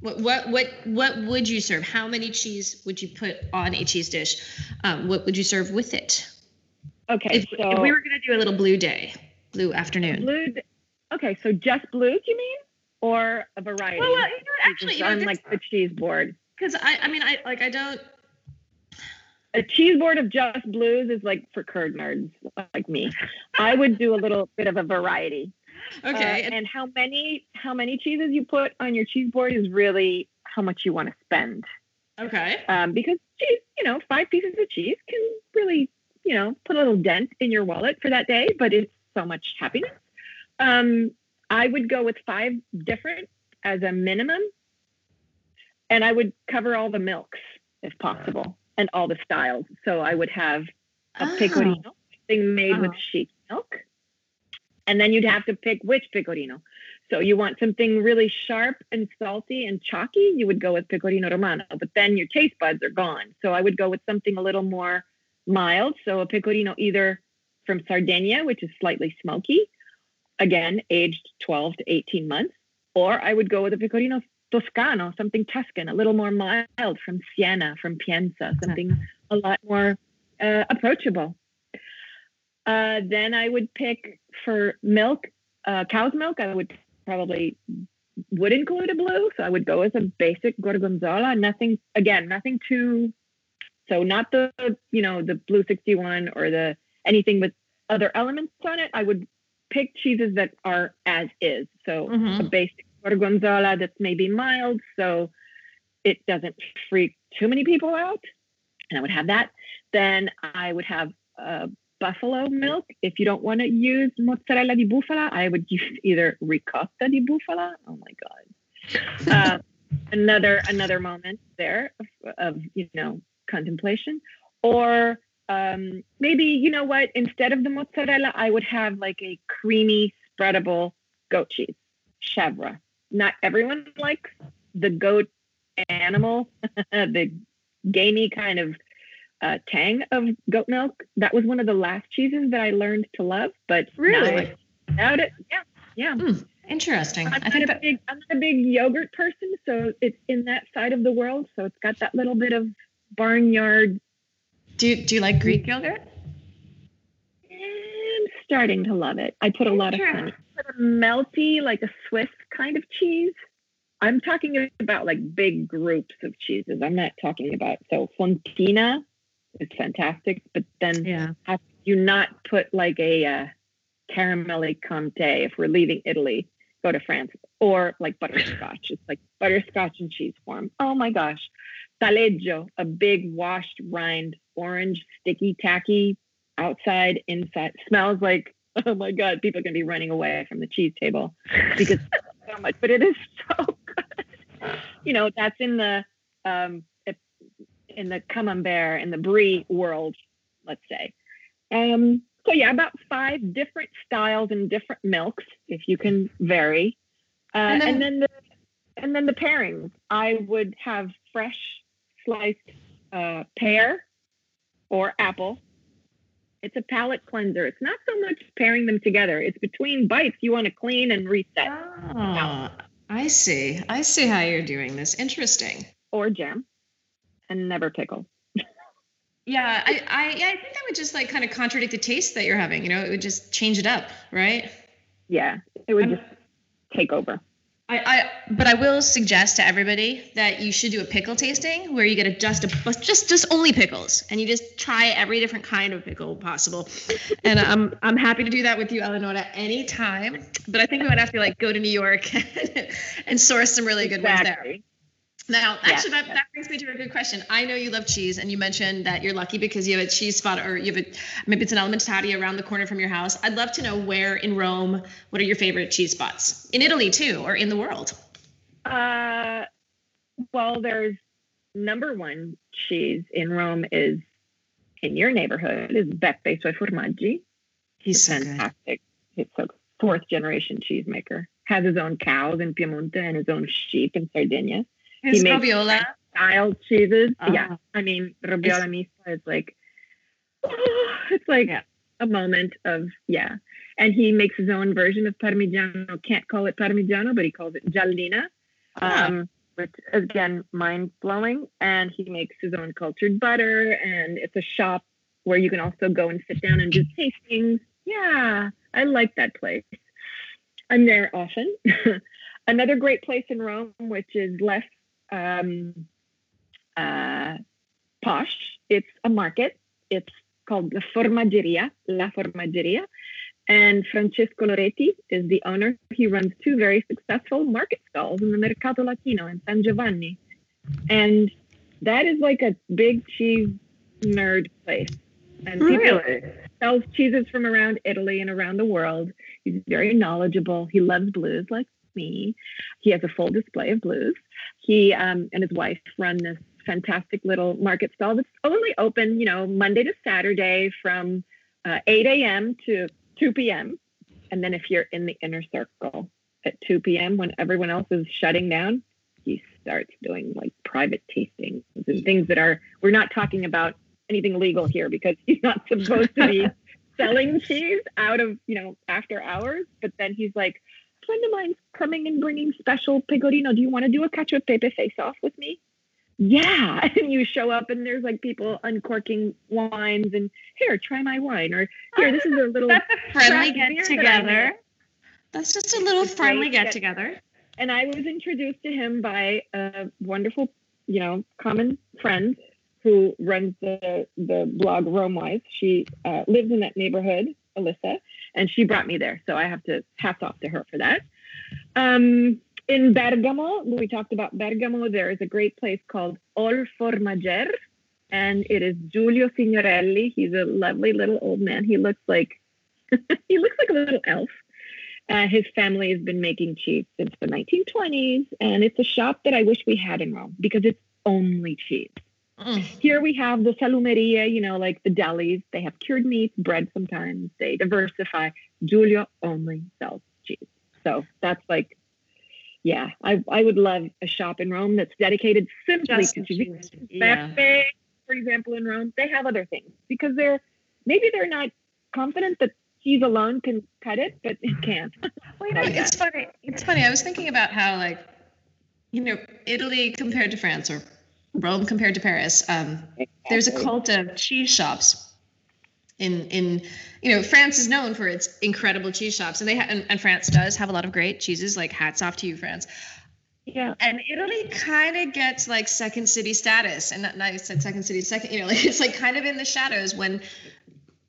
what what what what would you serve? How many cheese would you put on a cheese dish? Um, what would you serve with it? Okay, if, so if we were going to do a little blue day, blue afternoon. Blue. Okay, so just blue, do you mean, or a variety? Well, well you know, actually, you know, on like the cheese board. Because I, I mean, I like I don't. a cheese board of just blues is like for curd nerds like me. I would do a little bit of a variety. Okay. Uh, and how many how many cheeses you put on your cheese board is really how much you want to spend. Okay. Um, because cheese, you know, five pieces of cheese can really, you know, put a little dent in your wallet for that day, but it's so much happiness. Um, I would go with five different as a minimum, and I would cover all the milks if possible and all the styles. So I would have a ah. Oh. pecorino, thing made with Oh. sheep milk, and then you'd have to pick which pecorino. So you want something really sharp and salty and chalky, you would go with pecorino romano, but then your taste buds are gone. So I would go with something a little more mild. So a pecorino either from Sardinia, which is slightly smoky, again, aged 12 to 18 months, or I would go with a pecorino toscano, something Tuscan, a little more mild from Siena, from Pienza, something a lot more uh, approachable. Uh, then I would pick for milk, uh, cow's milk. I would probably would include a blue, so I would go with a basic gorgonzola. Nothing again, nothing too. So not the you know the blue sixty one or the anything with other elements on it. I would pick cheeses that are as is. So a Mhm. basic gorgonzola that's maybe mild, so it doesn't freak too many people out. And I would have that. Then I would have uh, buffalo milk. If you don't want to use mozzarella di bufala, I would use either ricotta di bufala. Oh my god. Uh, another another moment there of, of you know contemplation, or um, maybe you know what? Instead of the mozzarella, I would have like a creamy spreadable goat cheese, chèvre. Not everyone likes the goat animal, the gamey kind of uh, tang of goat milk. That was one of the last cheeses that I learned to love. But Really? It, yeah, yeah. Interesting. I'm not, think a that big, I'm not a big yogurt person, so it's in that side of the world. So it's got that little bit of barnyard. Do you, do you like Greek yogurt? I'm starting to love it. I put a lot of honey. Put a melty, like a Swiss kind of cheese. I'm talking about like big groups of cheeses. I'm not talking about so Fontina is fantastic, but then Yeah. have you not put like a uh, caramelly Comte if we're leaving Italy, go to France, or like butterscotch. It's like butterscotch and cheese form. Oh my gosh. Taleggio, a big washed rind, orange, sticky, tacky, outside, inside. Smells like, oh my God, people are going to be running away from the cheese table because so much, but it is so good. You know, that's in the, um, in the camembert, in the brie world, let's say. Um, so yeah, about five different styles and different milks, if you can vary. Uh, And and, then- then, the and then the pairings. I would have fresh sliced uh, pear or apple. It's a palate cleanser. It's not so much pairing them together. It's between bites you want to clean and reset Oh, I see. I see how you're doing this. Interesting. or jam, and never pickle. Yeah, I, I, yeah, I think that would just like kind of contradict the taste that you're having. You know, it would just change it up, right? Yeah, it would I'm- just take over. I, I, but I will suggest to everybody that you should do a pickle tasting where you get a just a just just only pickles and you just try every different kind of pickle possible. And I'm I'm happy to do that with you, Eleonora, anytime. But I think we would have to like go to New York and source some really good ones there. Now, Yeah. actually, that, that brings me to a good question. I know you love cheese, and you mentioned that you're lucky because you have a cheese spot, or you have a maybe it's an alimentari around the corner from your house. I'd love to know where in Rome, what are your favorite cheese spots in Italy too, or in the world? Uh, well, there's number one cheese in Rome is in your neighborhood is Beppe Suoi Formaggi. He's so good. fantastic. He's so fourth generation cheesemaker. Has his own cows in Piemonte and his own sheep in Sardinia. His makes- robiola. Style cheeses. Ah. Yeah. I mean, Robiola Mista is like, it's like Yeah. a moment of, yeah. And he makes his own version of Parmigiano. Can't call it Parmigiano, but he calls it Giallina um, which again mind blowing. And he makes his own cultured butter, and it's a shop where you can also go and sit down and do tastings. Yeah, I like that place. I'm there often. Another great place in Rome, which is less um, uh, posh, it's a market. It's called La Formaggeria, La Formaggeria. And Francesco Loretti is the owner. He runs two very successful market stalls in the Mercato Latino in San Giovanni. And that is like a big cheese nerd place. And really? sells cheeses from around Italy and around the world. He's very knowledgeable. He loves blues like me. He has a full display of blues. He um, and his wife run this fantastic little market stall that's only open, you know, Monday to Saturday from uh, 8 a.m. to 2 p.m. And then if you're in the inner circle at 2 p.m. when everyone else is shutting down, he starts doing like private tastings and things that are, we're not talking about anything legal here because he's not supposed to be selling cheese out of, you know, after hours. But then he's like, friend of mine's coming and bringing special pecorino. Do you want to do a cacio pepe face off with me? Yeah. And you show up and there's like people uncorking wines and here, try my wine. Or here, this is a little friendly get together. That's just a little friendly get together. and I was introduced to him by a wonderful, you know, common friend who runs the the blog Romewise. She uh, lives in that neighborhood, Alyssa, and she brought me there. So I have to hats off to her for that. Um, in Bergamo, we talked about Bergamo. There is a great place called Ol Formagger, and it is Giulio Signorelli. He's a lovely little old man. He looks like he looks like a little elf. Uh, his family has been making cheese since the 1920s, and it's a shop that I wish we had in Rome because it's only cheese. Mm. Here we have the salumeria, you know, like the delis. They have cured meats, bread sometimes. They diversify. Giulio only sells cheese. So that's like, yeah, I, I would love a shop in Rome that's dedicated simply Just to cheese. Yeah. For example, in Rome, they have other things because they're maybe they're not confident that cheese alone can cut it, but it can't. Well, you know, Like it's funny. It's funny. I was thinking about how, like, you know, Italy compared to France or Rome compared to Paris. Um, there's a cult of cheese shops. In in you know, France is known for its incredible cheese shops, and they ha- and, and France does have a lot of great cheeses. Like, hats off to you, France. Yeah. And Italy kind of gets like second city status, and not, not I said second city, second. You know, like it's like kind of in the shadows when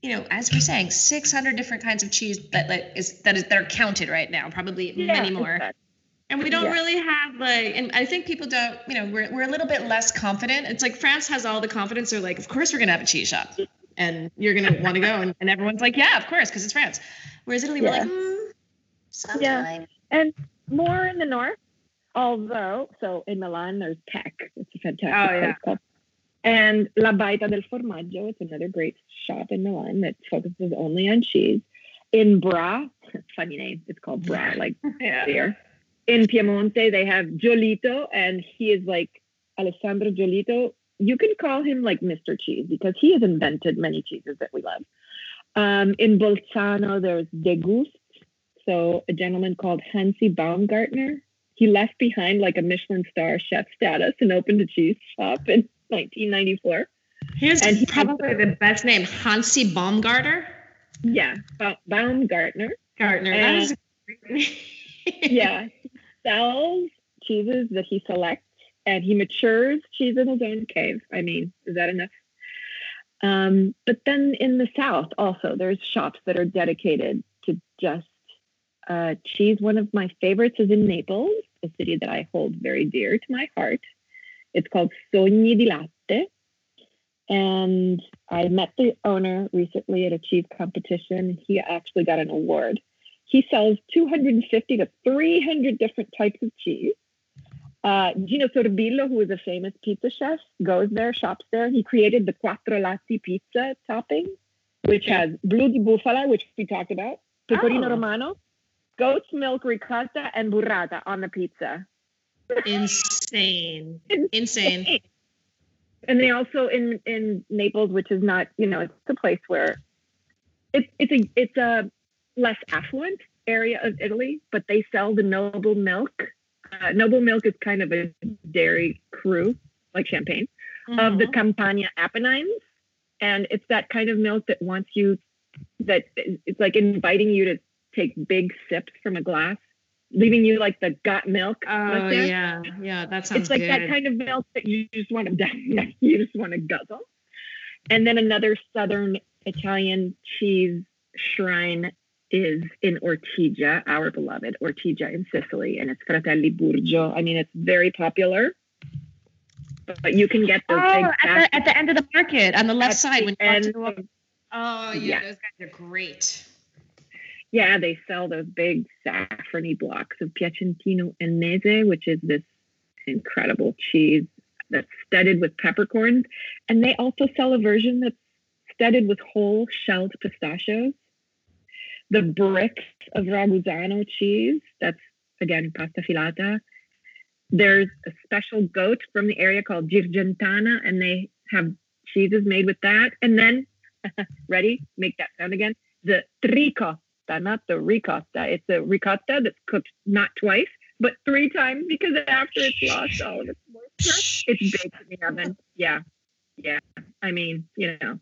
you know, as we're saying, 600 different kinds of cheese that like is that is that are counted right now, probably Yeah, many more. that. And we don't Yeah. really have like, and I think people don't, you know, we're we're a little bit less confident. It's like France has all the confidence. They're like, of course we're gonna have a cheese shop, and you're gonna want to go, and, and everyone's like, yeah, of course, because it's France. Whereas Italy, we're like, mm, sometime. And more in the north, although, so in Milan, there's Tech. It's a fantastic Oh, yeah. place called. And La Baita del Formaggio, it's another great shop in Milan that focuses only on cheese. In Bra, funny name, it's called Bra, like Yeah. beer. In Piemonte, they have Giolito, and he is like Alessandro Giolito. You can call him like Mr. Cheese because he has invented many cheeses that we love. Um, in Bolzano, there's Degust. So a gentleman called Hansi Baumgartner. He left behind like a Michelin star chef status and opened a cheese shop in 1994. Here's And he- probably the best name, Hansi Baumgartner. Yeah, ba- Baumgartner. Gardner. That is a great name. yeah, sells cheeses that he selects and he matures cheese in his own cave. I mean, is that enough? Um, but then in the South, also, there's shops that are dedicated to just uh, cheese. One of my favorites is in Naples, a city that I hold very dear to my heart. It's called Sogni di Latte. And I met the owner recently at a cheese competition. He actually got an award. He sells 250 to 300 different types of cheese. Uh, Gino Sorbillo, who is a famous pizza chef, goes there, shops there. He created the Quattro Latti pizza topping, which has blue di bufala, which we talked about, pecorino Oh. romano, goat's milk ricotta, and burrata on the pizza. Insane. Insane. And they also in in Naples, which is not, you know, it's a place where it's it's a it's a less affluent area of Italy, but they sell the noble milk. Uh, noble milk is kind of a dairy crew, like champagne, of the Mhm. Campania Apennines, and it's that kind of milk that wants you that it's like inviting you to take big sips from a glass, leaving you like the got milk. Oh yeah, yeah. That sounds It's like good. that kind of milk that you just want to you just want to guzzle. And then another Southern Italian cheese shrine is in Ortigia, our beloved Ortigia in Sicily, and it's Fratelli Burgio. I mean, it's very popular. But you can get those oh, at the, at the end of the market on the left side. When you and oh, yeah, yeah, those guys are great. Yeah, they sell those big saffrony blocks of Piacentino Ennese, which is this incredible cheese that's studded with peppercorns. And they also sell a version that's studded with whole shelled pistachios. The bricks of Ragusano cheese, that's again pasta filata. There's a special goat from the area called Girgentana, and they have cheeses made with that. And then, ready? Make that sound again. The tricotta, not the ricotta. It's a ricotta that's cooked not twice, but three times because after it's lost all of its moisture, it's baked in the oven. Yeah. Yeah. I mean, you know,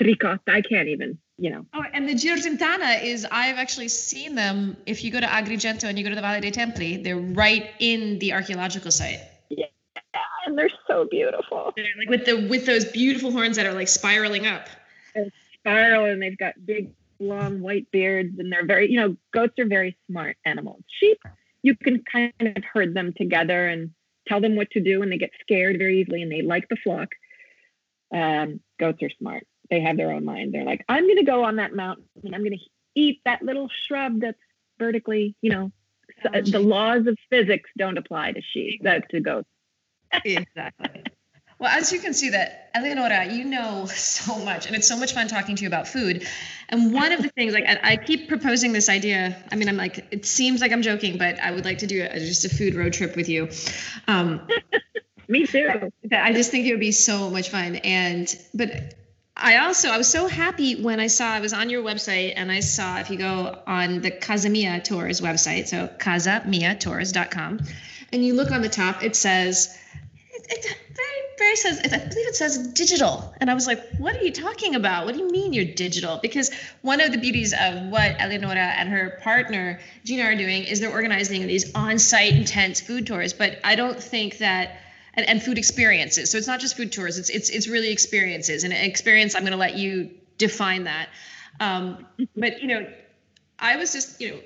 ricotta, I can't even, you know. Oh, and the Girgentana is, I've actually seen them. If you go to Agrigento and you go to the Valle dei Templi, they're right in the archaeological site. Yeah. And they're so beautiful. They're like with the with those beautiful horns that are like spiraling up. And spiral and they've got big long white beards and they're very, you know, goats are very smart animals. Sheep, you can kind of herd them together and tell them what to do and they get scared very easily and they like the flock. Um, goats are smart they have their own mind. They're like, I'm going to go on that mountain and I'm going to eat that little shrub that's vertically, you know, oh, the mm. laws of physics don't apply to sheep, that to goats. exactly. Well, as you can see that Eleonora, you know so much, and it's so much fun talking to you about food. And one of the things, like I, I keep proposing this idea. I mean, I'm like, it seems like I'm joking, but I would like to do a, just a food road trip with you. Um, Me too. I just think it would be so much fun. And but I also I was so happy when I saw I was on your website and I saw if you go on the Casa Mia Tours website, so casamiatours.com, and you look on the top, it says it, it very very says I believe it says digital, and I was like, what are you talking about? What do you mean you're digital? Because one of the beauties of what Eleonora and her partner Gina are doing is they're organizing these on-site intense food tours, but I don't think that and, and food experiences. So it's not just food tours. It's it's it's really experiences. And experience, I'm going to let you define that. Um, but you know, I was just you know,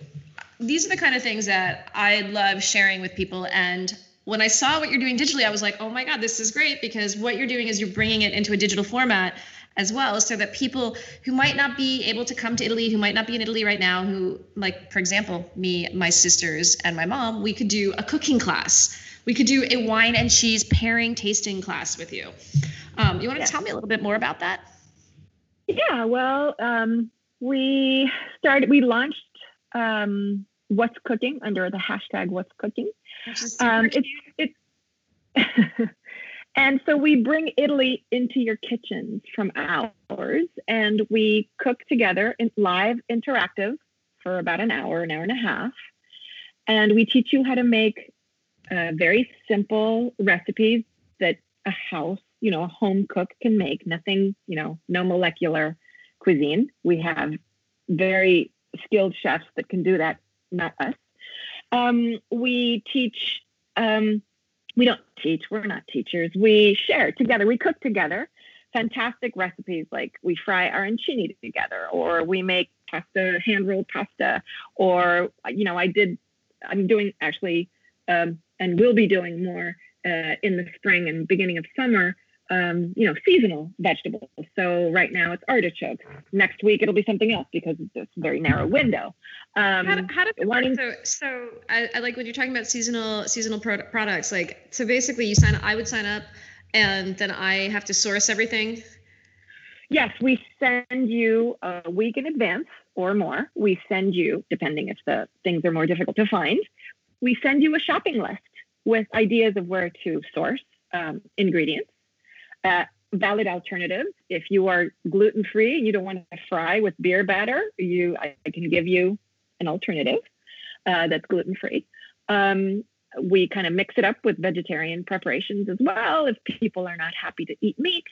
these are the kind of things that I love sharing with people. And when I saw what you're doing digitally, I was like, oh my god, this is great because what you're doing is you're bringing it into a digital format as well so that people who might not be able to come to Italy, who might not be in Italy right now, who, like, for example, me, my sisters, and my mom, we could do a cooking class we could do a wine and cheese pairing tasting class with you. Um, you want to yeah. tell me a little bit more about that? Yeah, well, um, we started, we launched um, What's Cooking under the hashtag What's Cooking. Um, it's, it's and so we bring Italy into your kitchens from ours, and we cook together in live interactive for about an hour, an hour and a half. And we teach you how to make uh, very simple recipes that a house, you know, a home cook can make. Nothing, you know, no molecular cuisine. We have very skilled chefs that can do that, not us. Um, we teach, um, we don't teach, we're not teachers. We share together, we cook together fantastic recipes like we fry arancini together or we make pasta hand rolled pasta or you know i did i'm doing actually um, and will be doing more uh, in the spring and beginning of summer. Um, you know, seasonal vegetables. So right now it's artichokes. Next week it'll be something else because it's a very narrow window. Um, how, how does? So, so I, I, like when you're talking about seasonal seasonal pro- products. Like, so basically, you sign. I would sign up, and then I have to source everything. Yes, we send you a week in advance or more. We send you, depending if the things are more difficult to find, we send you a shopping list with ideas of where to source um, ingredients, uh, valid alternatives. If you are gluten free you don't want to fry with beer batter, you I, I can give you an alternative uh, that's gluten free. Um, we kind of mix it up with vegetarian preparations as well if people are not happy to eat meat.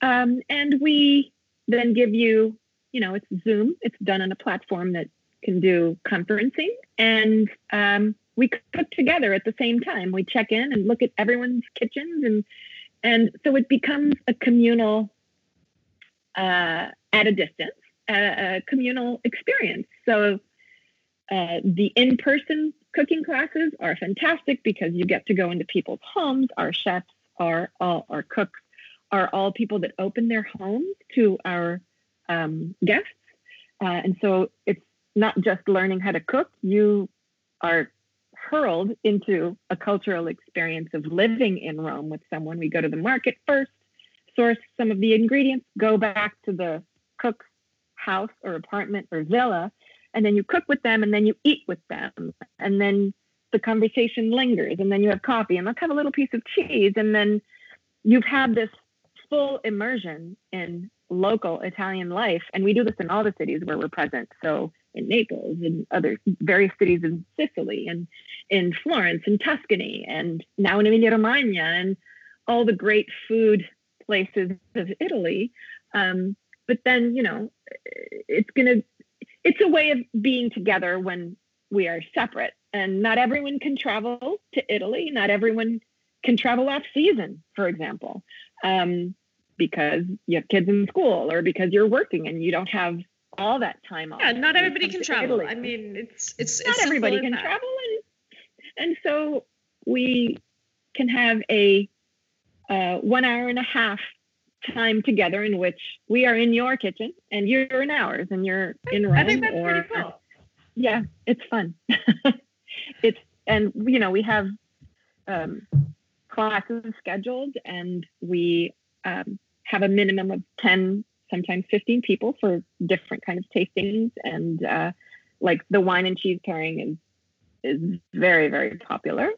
Um, and we then give you, you know, it's Zoom. It's done on a platform that can do conferencing, and um, we cook together at the same time. We check in and look at everyone's kitchens and and so it becomes a communal uh, at a distance, a, a communal experience. So uh, the in-person cooking classes are fantastic because you get to go into people's homes. Our chefs are all our cooks are all people that open their homes to our um, guests, uh, and so it's not just learning how to cook. You are hurled into a cultural experience of living in Rome with someone. We go to the market first, source some of the ingredients, go back to the cook's house or apartment or villa, and then you cook with them and then you eat with them. And then the conversation lingers, and then you have coffee, and let's have a little piece of cheese. And then you've had this full immersion in local Italian life. And we do this in all the cities where we're present. So in Naples and other various cities in Sicily and in Florence and Tuscany and now in Emilia Romagna and all the great food places of Italy. Um, but then, you know, it's going to, it's a way of being together when we are separate. And not everyone can travel to Italy. Not everyone can travel off season, for example, um, because you have kids in school or because you're working and you don't have all that time off. Yeah, not everybody can travel. Italy. I mean, it's it's not it's everybody can that. travel, and and so we can have a uh, one hour and a half time together in which we are in your kitchen and you're in ours and you're in Rome. I think that's or, pretty cool. Yeah, it's fun. it's and you know we have um, classes scheduled and we um, have a minimum of ten sometimes 15 people for different kind of tastings. And uh, like the wine and cheese pairing is is very very popular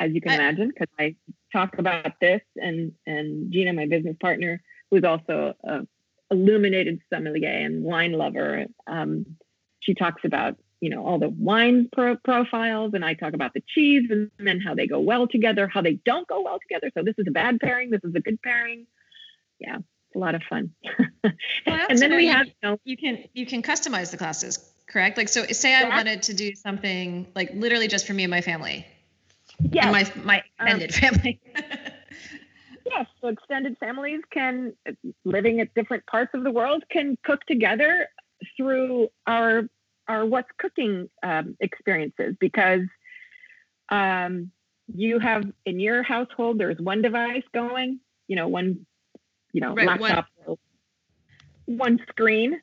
as you can I, imagine because i talk about this and and gina my business partner who's also a illuminated sommelier and wine lover um, she talks about you know all the wine pro- profiles and i talk about the cheese and then how they go well together how they don't go well together. So this is a bad pairing this is a good pairing yeah it's a lot of fun. well, and then we have you, know, you can you can customize the classes, correct? Like so say I wanted to do something like literally just for me and my family. Yeah. My my extended um, family. yes, so extended families can living at different parts of the world can cook together through our our what's cooking um, experiences because um, you have in your household there's one device going you know one you know, right, laptop, one. one screen.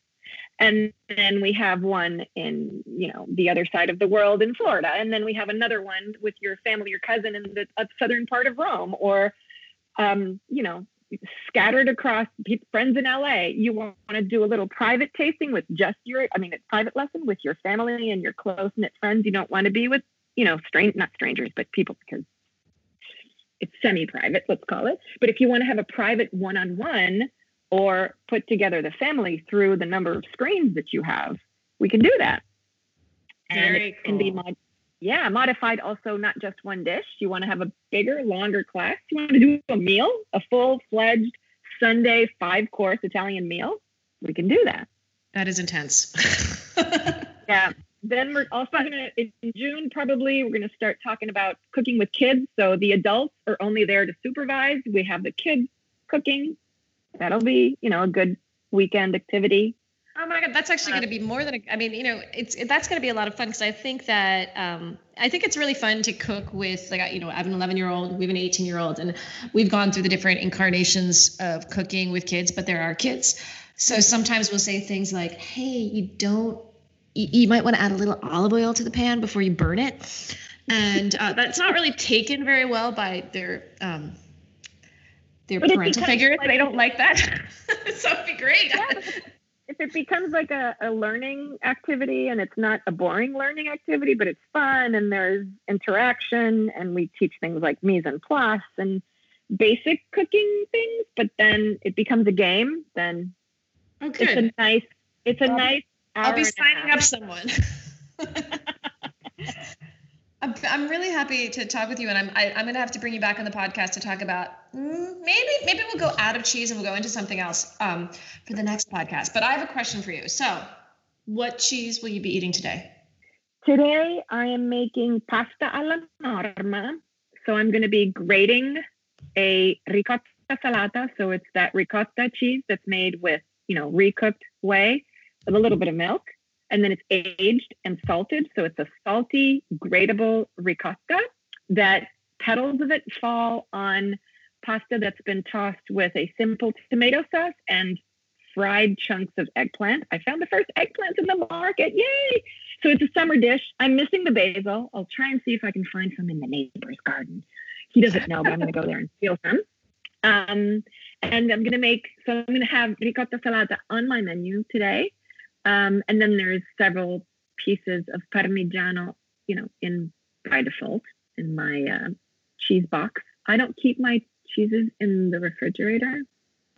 And then we have one in, you know, the other side of the world in Florida. And then we have another one with your family, your cousin in the southern part of Rome, or, um, you know, scattered across friends in LA. You want to do a little private tasting with just your, I mean, a private lesson with your family and your close knit friends. You don't want to be with, you know, strange, not strangers, but people because it's semi-private, let's call it. But if you want to have a private one-on-one or put together the family through the number of screens that you have, we can do that. And Very it cool. can be mod- yeah, modified also not just one dish. You want to have a bigger, longer class. You want to do a meal, a full-fledged Sunday five-course Italian meal. We can do that. That is intense. yeah then we're also going to in June probably we're going to start talking about cooking with kids. So the adults are only there to supervise. We have the kids cooking. That'll be you know a good weekend activity. Oh my god, that's actually uh, going to be more than a, I mean, you know, it's it, that's going to be a lot of fun because I think that um, I think it's really fun to cook with like you know I have an 11 year old, we have an 18 year old, and we've gone through the different incarnations of cooking with kids, but there are kids. So sometimes we'll say things like, "Hey, you don't you might want to add a little olive oil to the pan before you burn it. And uh, that's not really taken very well by their um, their but parental figures. Like, they don't like that. so it'd be great. Yeah, if it becomes like a, a learning activity and it's not a boring learning activity, but it's fun and there's interaction and we teach things like mise en place and basic cooking things, but then it becomes a game, then oh, it's a nice it's a nice I'll be signing up someone. I'm, I'm really happy to talk with you, and I'm I, am i am going to have to bring you back on the podcast to talk about mm, maybe maybe we'll go out of cheese and we'll go into something else um, for the next podcast. But I have a question for you. So, what cheese will you be eating today? Today I am making pasta alla norma. So I'm going to be grating a ricotta salata. So it's that ricotta cheese that's made with you know, recooked way with a little bit of milk. And then it's aged and salted. So it's a salty, gradable ricotta that petals of it fall on pasta that's been tossed with a simple tomato sauce and fried chunks of eggplant. I found the first eggplants in the market. Yay! So it's a summer dish. I'm missing the basil. I'll try and see if I can find some in the neighbor's garden. He doesn't know, but I'm going to go there and steal some. Um, and I'm going to make, so I'm going to have ricotta salata on my menu today. Um, and then there's several pieces of parmigiano, you know, in by default in my uh, cheese box. I don't keep my cheeses in the refrigerator.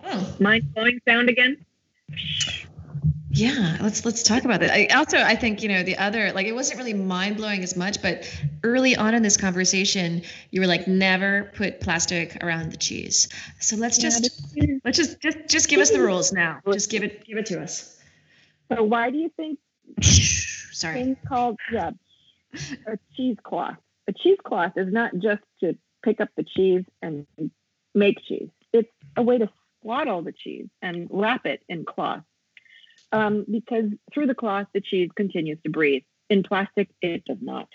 Oh. Mind blowing sound again? Yeah, let's let's talk about that. I also I think you know the other like it wasn't really mind blowing as much, but early on in this conversation, you were like never put plastic around the cheese. So let's just let's just just just give us the rules now. Just give it give it to us. So why do you think sorry things called yeah a cheesecloth? A cheesecloth is not just to pick up the cheese and make cheese. It's a way to swaddle the cheese and wrap it in cloth um, because through the cloth, the cheese continues to breathe. In plastic, it does not.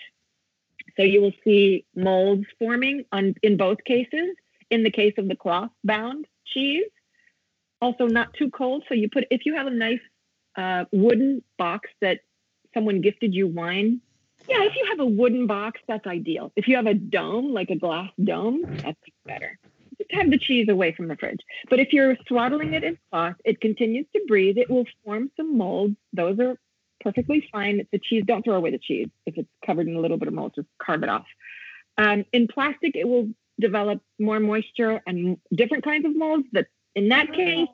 So you will see molds forming on, in both cases. In the case of the cloth bound cheese, also not too cold. So you put, if you have a nice uh, wooden box that someone gifted you wine, yeah, if you have a wooden box, that's ideal. If you have a dome, like a glass dome, that's better Just have the cheese away from the fridge. But if you're throttling it in cloth, it continues to breathe. It will form some molds. Those are perfectly fine. The cheese, don't throw away the cheese. If it's covered in a little bit of mold, just carve it off. Um, in plastic, it will develop more moisture and different kinds of molds. That in that case,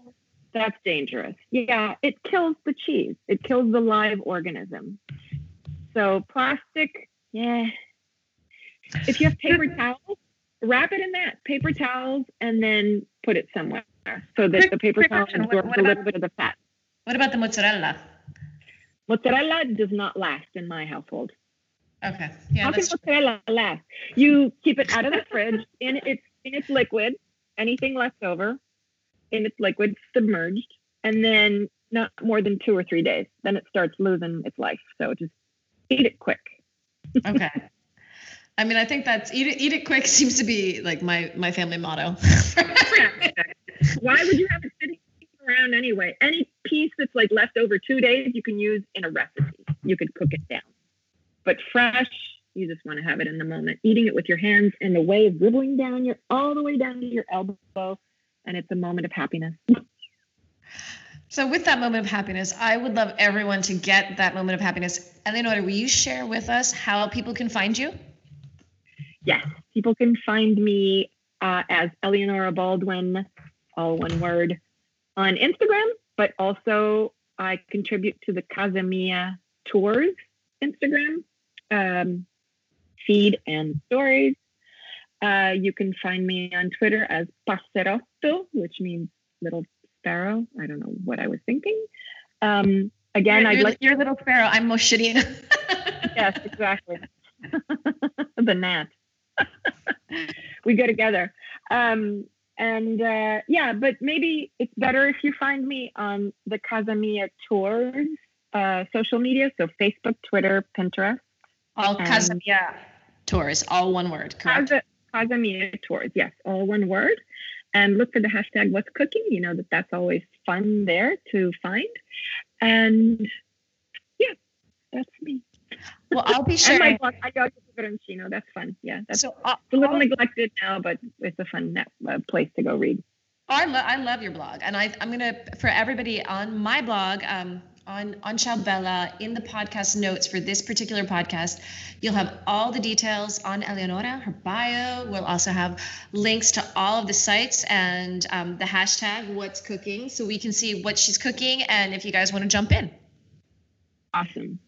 that's dangerous. Yeah, it kills the cheese. It kills the live organism. So plastic, yeah. If you have paper towels, wrap it in that paper towels and then put it somewhere so that quick, the paper towel absorbs what, what a little bit of the fat. What about the mozzarella? Mozzarella does not last in my household. Okay. Yeah. How can mozzarella last? You keep it out of the fridge in its in its liquid, anything left over in its liquid, submerged, and then not more than two or three days. Then it starts losing its life. So just eat it quick. okay. I mean, I think that's eat it, eat it quick seems to be like my my family motto. Why would you have it sitting around anyway? Any piece that's like left over two days, you can use in a recipe. You could cook it down. But fresh, you just want to have it in the moment. Eating it with your hands and the way of dribbling down your all the way down to your elbow, and it's a moment of happiness. So, with that moment of happiness, I would love everyone to get that moment of happiness. Eleonora, will you share with us how people can find you? yes, people can find me uh, as Eleonora Baldwin, all one word, on Instagram, but also I contribute to the Casa Mia Tours Instagram um, feed and stories. Uh, you can find me on Twitter as Passerotto, which means little sparrow. I don't know what I was thinking. Um, again, you're, I'd you're, like you're little sparrow. I'm Moscerina. yes, exactly. the gnat. we go together. Um, and uh, yeah, but maybe it's better if you find me on the Casamia Tours uh, social media, so Facebook, Twitter, Pinterest. All Casa Mia Tours, all one word, correct? Casa, Casa Mia Tours, yes, all one word. And look for the hashtag What's Cooking. You know that that's always fun there to find. And yeah, that's me. Well, I'll be sure. and my blog, I got Peperoncino. That's fun. Yeah, that's so, uh, a little neglected now, but it's a fun net, uh, place to go read. Oh, I, lo- I love your blog, and I, I'm gonna for everybody on my blog. Um, on on Bella in the podcast notes for this particular podcast, you'll have all the details on Eleonora, her bio. We'll also have links to all of the sites and um, the hashtag What's Cooking, so we can see what she's cooking and if you guys want to jump in. Awesome.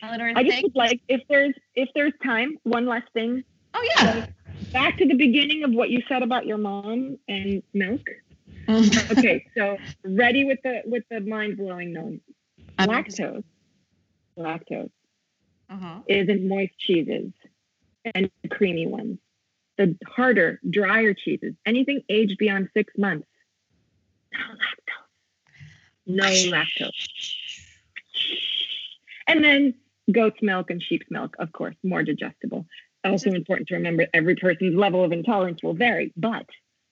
Eleanor, I just would like if there's if there's time, one last thing. Oh yeah. Like, back to the beginning of what you said about your mom and milk. okay, so ready with the with the mind blowing note. Lactose, lactose uh-huh. is in moist cheeses and creamy ones. The harder, drier cheeses, anything aged beyond six months, no lactose. No lactose. And then goat's milk and sheep's milk, of course, more digestible. Also important to remember every person's level of intolerance will vary. But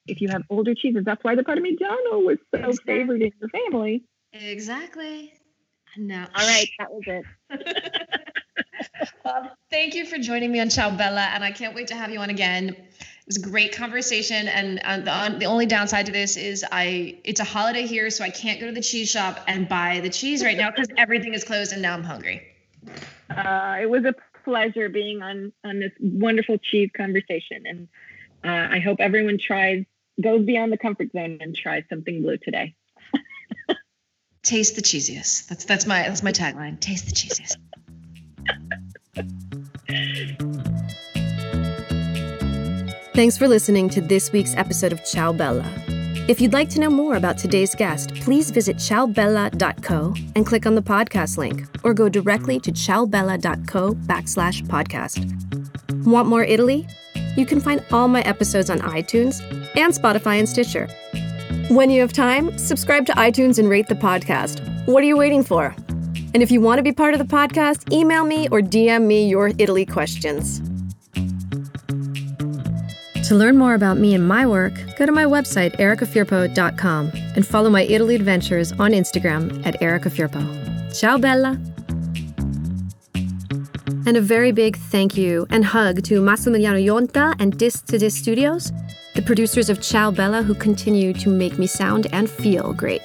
if you have older cheeses, that's why the Parmigiano was so exactly. favored in your family. Exactly. No. All right, that was it. well, thank you for joining me on Ciao Bella, and I can't wait to have you on again. It was a great conversation, and uh, the, the only downside to this is I it's a holiday here, so I can't go to the cheese shop and buy the cheese right now because everything is closed, and now I'm hungry. Uh, it was a pleasure being on on this wonderful cheese conversation, and uh, I hope everyone tries goes beyond the comfort zone and tries something blue today. Taste the cheesiest. That's that's my that's my tagline. Taste the cheesiest. Thanks for listening to this week's episode of Ciao Bella. If you'd like to know more about today's guest, please visit ciaobella.co and click on the podcast link, or go directly to ciaobella.co backslash podcast. Want more Italy? You can find all my episodes on iTunes and Spotify and Stitcher. When you have time, subscribe to iTunes and rate the podcast. What are you waiting for? And if you want to be part of the podcast, email me or DM me your Italy questions. To learn more about me and my work, go to my website, ericafirpo.com, and follow my Italy adventures on Instagram at ericafirpo. Ciao, Bella! And a very big thank you and hug to Massimiliano Yonta and Dis to Dis Studios, the producers of Ciao Bella who continue to make me sound and feel great.